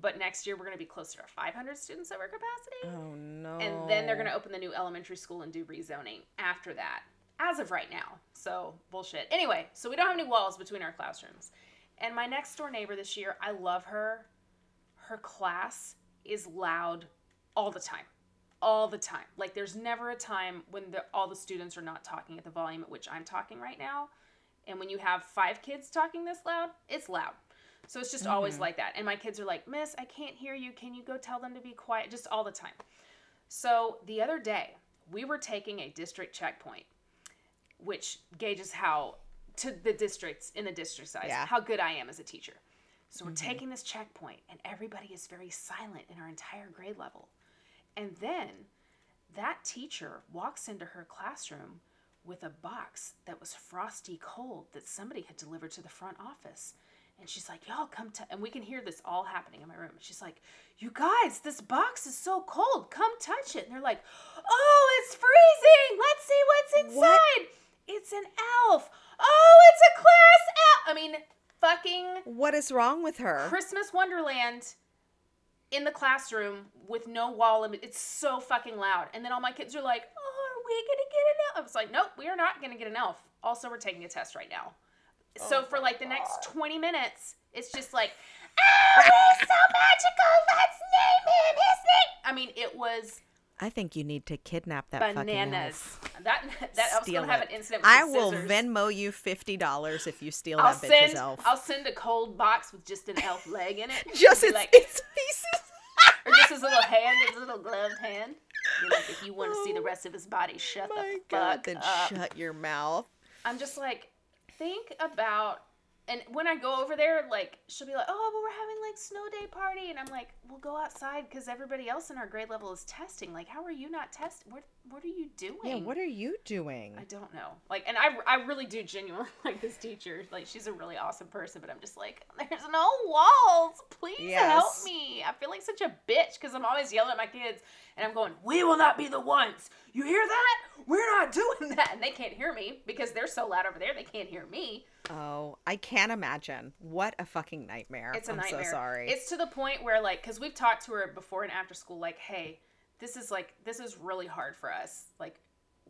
but next year we're going to be closer to 500 students over capacity. Oh no. And then they're going to open the new elementary school and do rezoning after that, as of right now. So, bullshit. Anyway, so we don't have any walls between our classrooms. And my next door neighbor this year, I love her. Her class is loud all the time. All the time. Like, there's never a time when the, all the students are not talking at the volume at which I'm talking right now. And when you have five kids talking this loud, it's loud. So it's just always mm-hmm. like that. And my kids are like, Miss, I can't hear you. Can you go tell them to be quiet? Just all the time. So the other day, we were taking a district checkpoint, which gauges how to the districts in the district size Yeah. how good I am as a teacher. So we're mm-hmm. taking this checkpoint, and everybody is very silent in our entire grade level. And then that teacher walks into her classroom with a box that was frosty cold that somebody had delivered to the front office. And she's like, Y'all come to, and we can hear this all happening in my room. She's like, You guys, this box is so cold. Come touch it. And they're like, Oh, it's freezing. Let's see what's inside. What? It's an elf. Oh, it's a class elf. I mean, fucking What is wrong with her? Christmas Wonderland in the classroom with no wall limit. It's so fucking loud. And then all my kids are like, "Oh, are we gonna get an elf?" I was like, "Nope, we are not gonna get an elf." Also, we're taking a test right now. So for like the next 20 minutes, it's just like, "Oh, he's so magical. Let's name him his name." I mean, it was I think you need to kidnap that fucking bananas. That that I was gonna have an incident. With I will. Venmo you fifty dollars if you steal I'll that bitch's send elf. I'll send a cold box with just an elf leg in it. Just its, like, its pieces. or just his little hand, his little gloved hand. You're like, if you want to see the rest of his body, shut Oh the God, fuck then up. shut your mouth. I'm just like, think about and when I go over there, like she'll be like, "Oh, but we're having like snow day party," and I'm like, "We'll go outside because everybody else in our grade level is testing. Like, how are you not testing? What What are you doing?" Yeah, what are you doing? I don't know. Like, and I, I really do genuinely <laughs> like this teacher. Like, she's a really awesome person, but I'm just like, there's no walls. Please help me. I feel like such a bitch because I'm always yelling at my kids, and I'm going, we will not be the ones. You hear that? We're not doing <laughs> that. And they can't hear me because they're so loud over there, they can't hear me. Oh, I can't imagine. What a fucking nightmare. It's a I'm nightmare. so sorry. It's to the point where, like, because we've talked to her before and after school, like, hey, this is like, this is really hard for us. Like,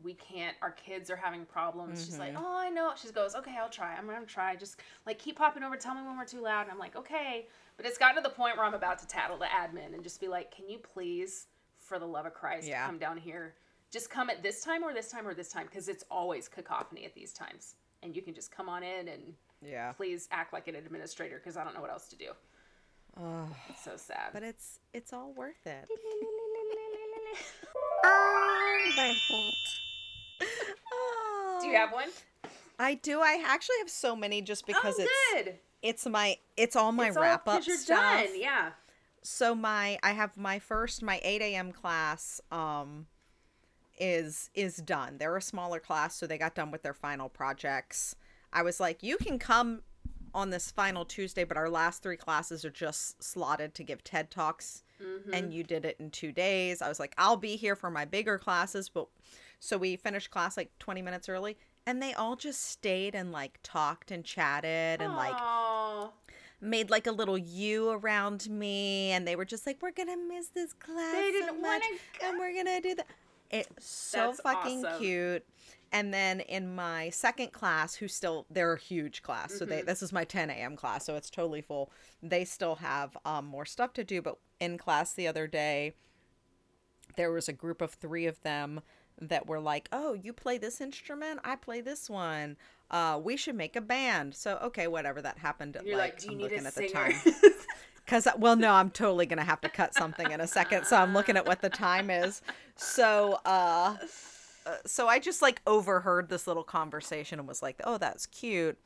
we can't, our kids are having problems. She's Mm-hmm. like, oh, I know. She goes, okay, I'll try. I'm going to try. Just, like, keep popping over. Tell me when we're too loud. And I'm like, okay. But it's gotten to the point where I'm about to tattle the admin and just be like, can you please, for the love of Christ, Yeah. come down here? Just come at this time or this time or this time because it's always cacophony at these times. And you can just come on in and yeah. please act like an administrator because I don't know what else to do. Oh, It's so sad. but it's it's all worth it. <laughs> Do you have one? I do. I actually have so many just because oh, it's good. it's my it's all my It's all up you're stuff. done. Yeah. So my I have my first my 8 a.m. class um is is done. They're a smaller class, so they got done with their final projects. I was like, you can come on this final Tuesday, but our last three classes are just slotted to give TED Talks. Mm-hmm. And you did it in two days. I was like, I'll be here for my bigger classes, but so we finished class like 20 minutes early, and they all just stayed and like talked and chatted and like made like a little U around me, and they were just like, "We're gonna miss this class They so didn't much, wanna and we're gonna do that." It's so That's fucking awesome. cute. And then in my second class, who still they're a huge class, so Mm-hmm. they this is my 10 a.m. class, so it's totally full. They still have um, more stuff to do, but in class the other day, there was a group of three of them that were like, "Oh, you play this instrument, I play this one. Uh, we should make a band." So okay, whatever that happened. At, You're like, do you I'm need a at singer? the time. <laughs> Cause well, no, I'm totally gonna have to cut something in a second, so I'm looking at what the time is. So, uh, uh, so I just like overheard this little conversation and was like, "Oh, that's cute."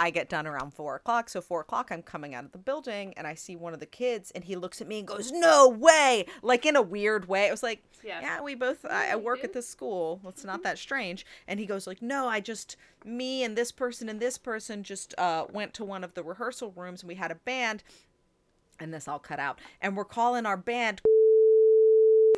I get done around four o'clock, so four o'clock I'm coming out of the building and I see one of the kids and he looks at me and goes, "No way!" Like in a weird way. I was like, Yeah. "Yeah, we both. I, I work at this school. It's not that strange." And he goes like, "No, I just me and this person and this person just uh, went to one of the rehearsal rooms and we had a band." And this all cut out, and we're calling our band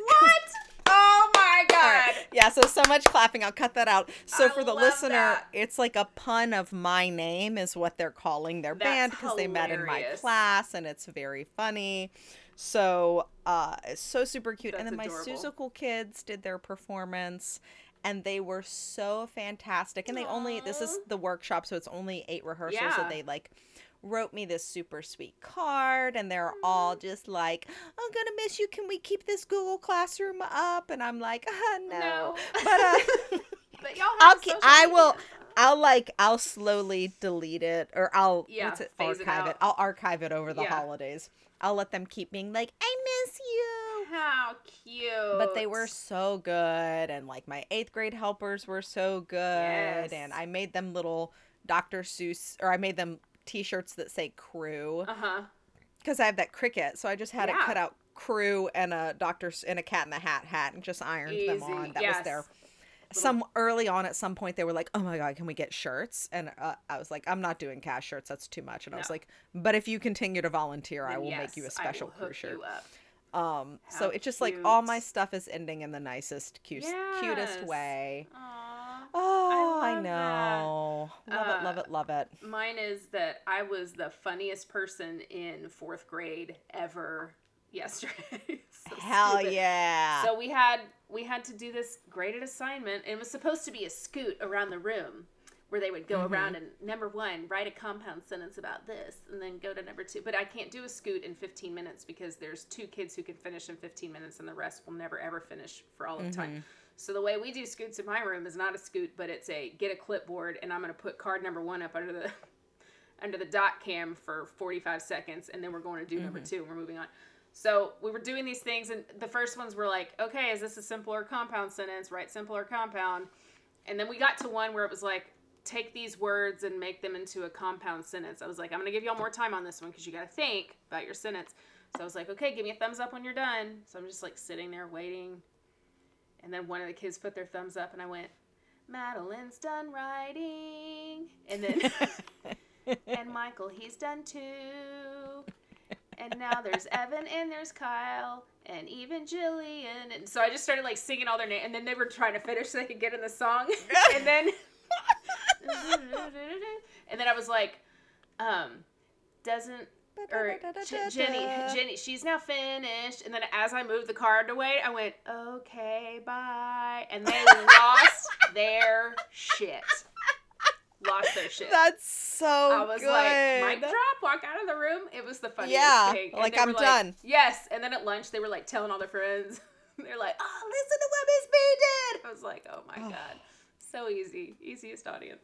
what? Oh my god. right. Yeah, so so much clapping. I'll cut that out. So I for the listener, that. it's like a pun of my name is what they're calling their That's band because they met in my class and it's very funny. So uh so super cute. and then my adorable. Kids did their performance and they were so fantastic. And they only this is the workshop, so it's only eight rehearsals. So Yeah. they like wrote me this super sweet card and they're all just like i'm gonna miss you can we keep this google classroom up and i'm like uh, no. No. but uh <laughs> But y'all have i'll i will i'll like i'll slowly delete it or i'll Yeah, it phase it archive it, i'll archive it over the Yeah. holidays i'll let them keep being like i miss you How cute. but they were so good and like my eighth grade helpers were so good Yes. and i made them little dr seuss or i made them t-shirts that say crew. Uh huh. because i have that Cricut so i just had it cut out crew and a doctor's and a cat in the hat hat and just ironed them on. That yes. was their some early on at some point they were like oh my god can we get shirts? And uh, i was like i'm not doing cash shirts that's too much. And i was like but if you continue to volunteer i will yes, make you a special crew shirt. um so it's just like all my stuff is ending in the nicest cutest, cutest way. Aw. <laughs> oh i, that. know love it love Uh, it love it Mine is that I was the funniest person in fourth grade ever yesterday. <laughs> So hell stupid. yeah So we had we had to do this graded assignment. and It was supposed to be a scoot around the room where they would go Mm-hmm. around and number one write a compound sentence about this and then go to number two. But I can't do a scoot in 15 minutes because there's two kids who can finish in 15 minutes and the rest will never ever finish for all of Mm-hmm. time. So the way we do scoots in my room is not a scoot, but it's a get a clipboard and I'm going to put card number one up under the <laughs> under the doc cam for 45 seconds and then we're going to do number mm-hmm. two and we're moving on so we were doing these things and the first ones were like okay is this a simple or compound sentence write simple or compound and then we got to one where it was like take these words and make them into a compound sentence. I was like, I'm gonna give y'all more time on this one because you gotta think about your sentence. So I was like, okay, give me a thumbs up when you're done. So I'm just like sitting there waiting. And then one of the kids put their thumbs up and I went, Madeline's done writing. And then <laughs> and Michael, he's done too. And now there's Evan and there's Kyle and even Jillian. And so I just started like singing all their names. And then they were trying to finish so they could get in the song. <laughs> and then <laughs> and then I was like, um, doesn't or Jenny, Jenny, she's now finished. And then as I moved the card away, I went, okay, bye. And they <laughs> lost their shit. Lost their shit. That's so I was good. like, mic drop, walk out of the room. It was the funniest Yeah, thing. And like, I'm were done. Yes. And then at lunch, they were like telling all their friends. <laughs> They're like, oh, listen to what Miss B did. I was like, oh my <sighs> God. So easy. Easiest audience.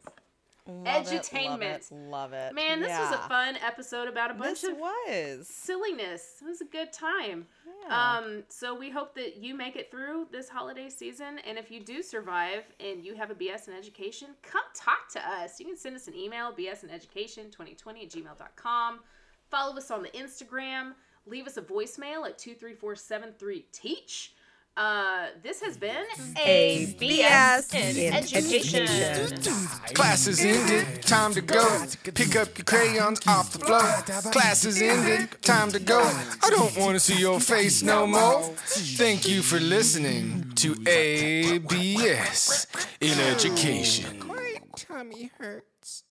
Love it, love edutainment. it, Love it. Man, this was a fun episode about a bunch This of was. silliness. It was a good time. Yeah. Um, so we hope that you make it through this holiday season. And if you do survive and you have a BS in education, come talk to us. You can send us an email, bsineducation2020 at gmail.com. Follow us on the Instagram. Leave us a voicemail at 23473-TEACH. Uh, this has been A BS in in education. Class is ended, time to go. Pick up your crayons off the floor. Class is ended, time to go. I don't want to see your face no more. Thank you for listening to ABS in Education. My tummy hurts.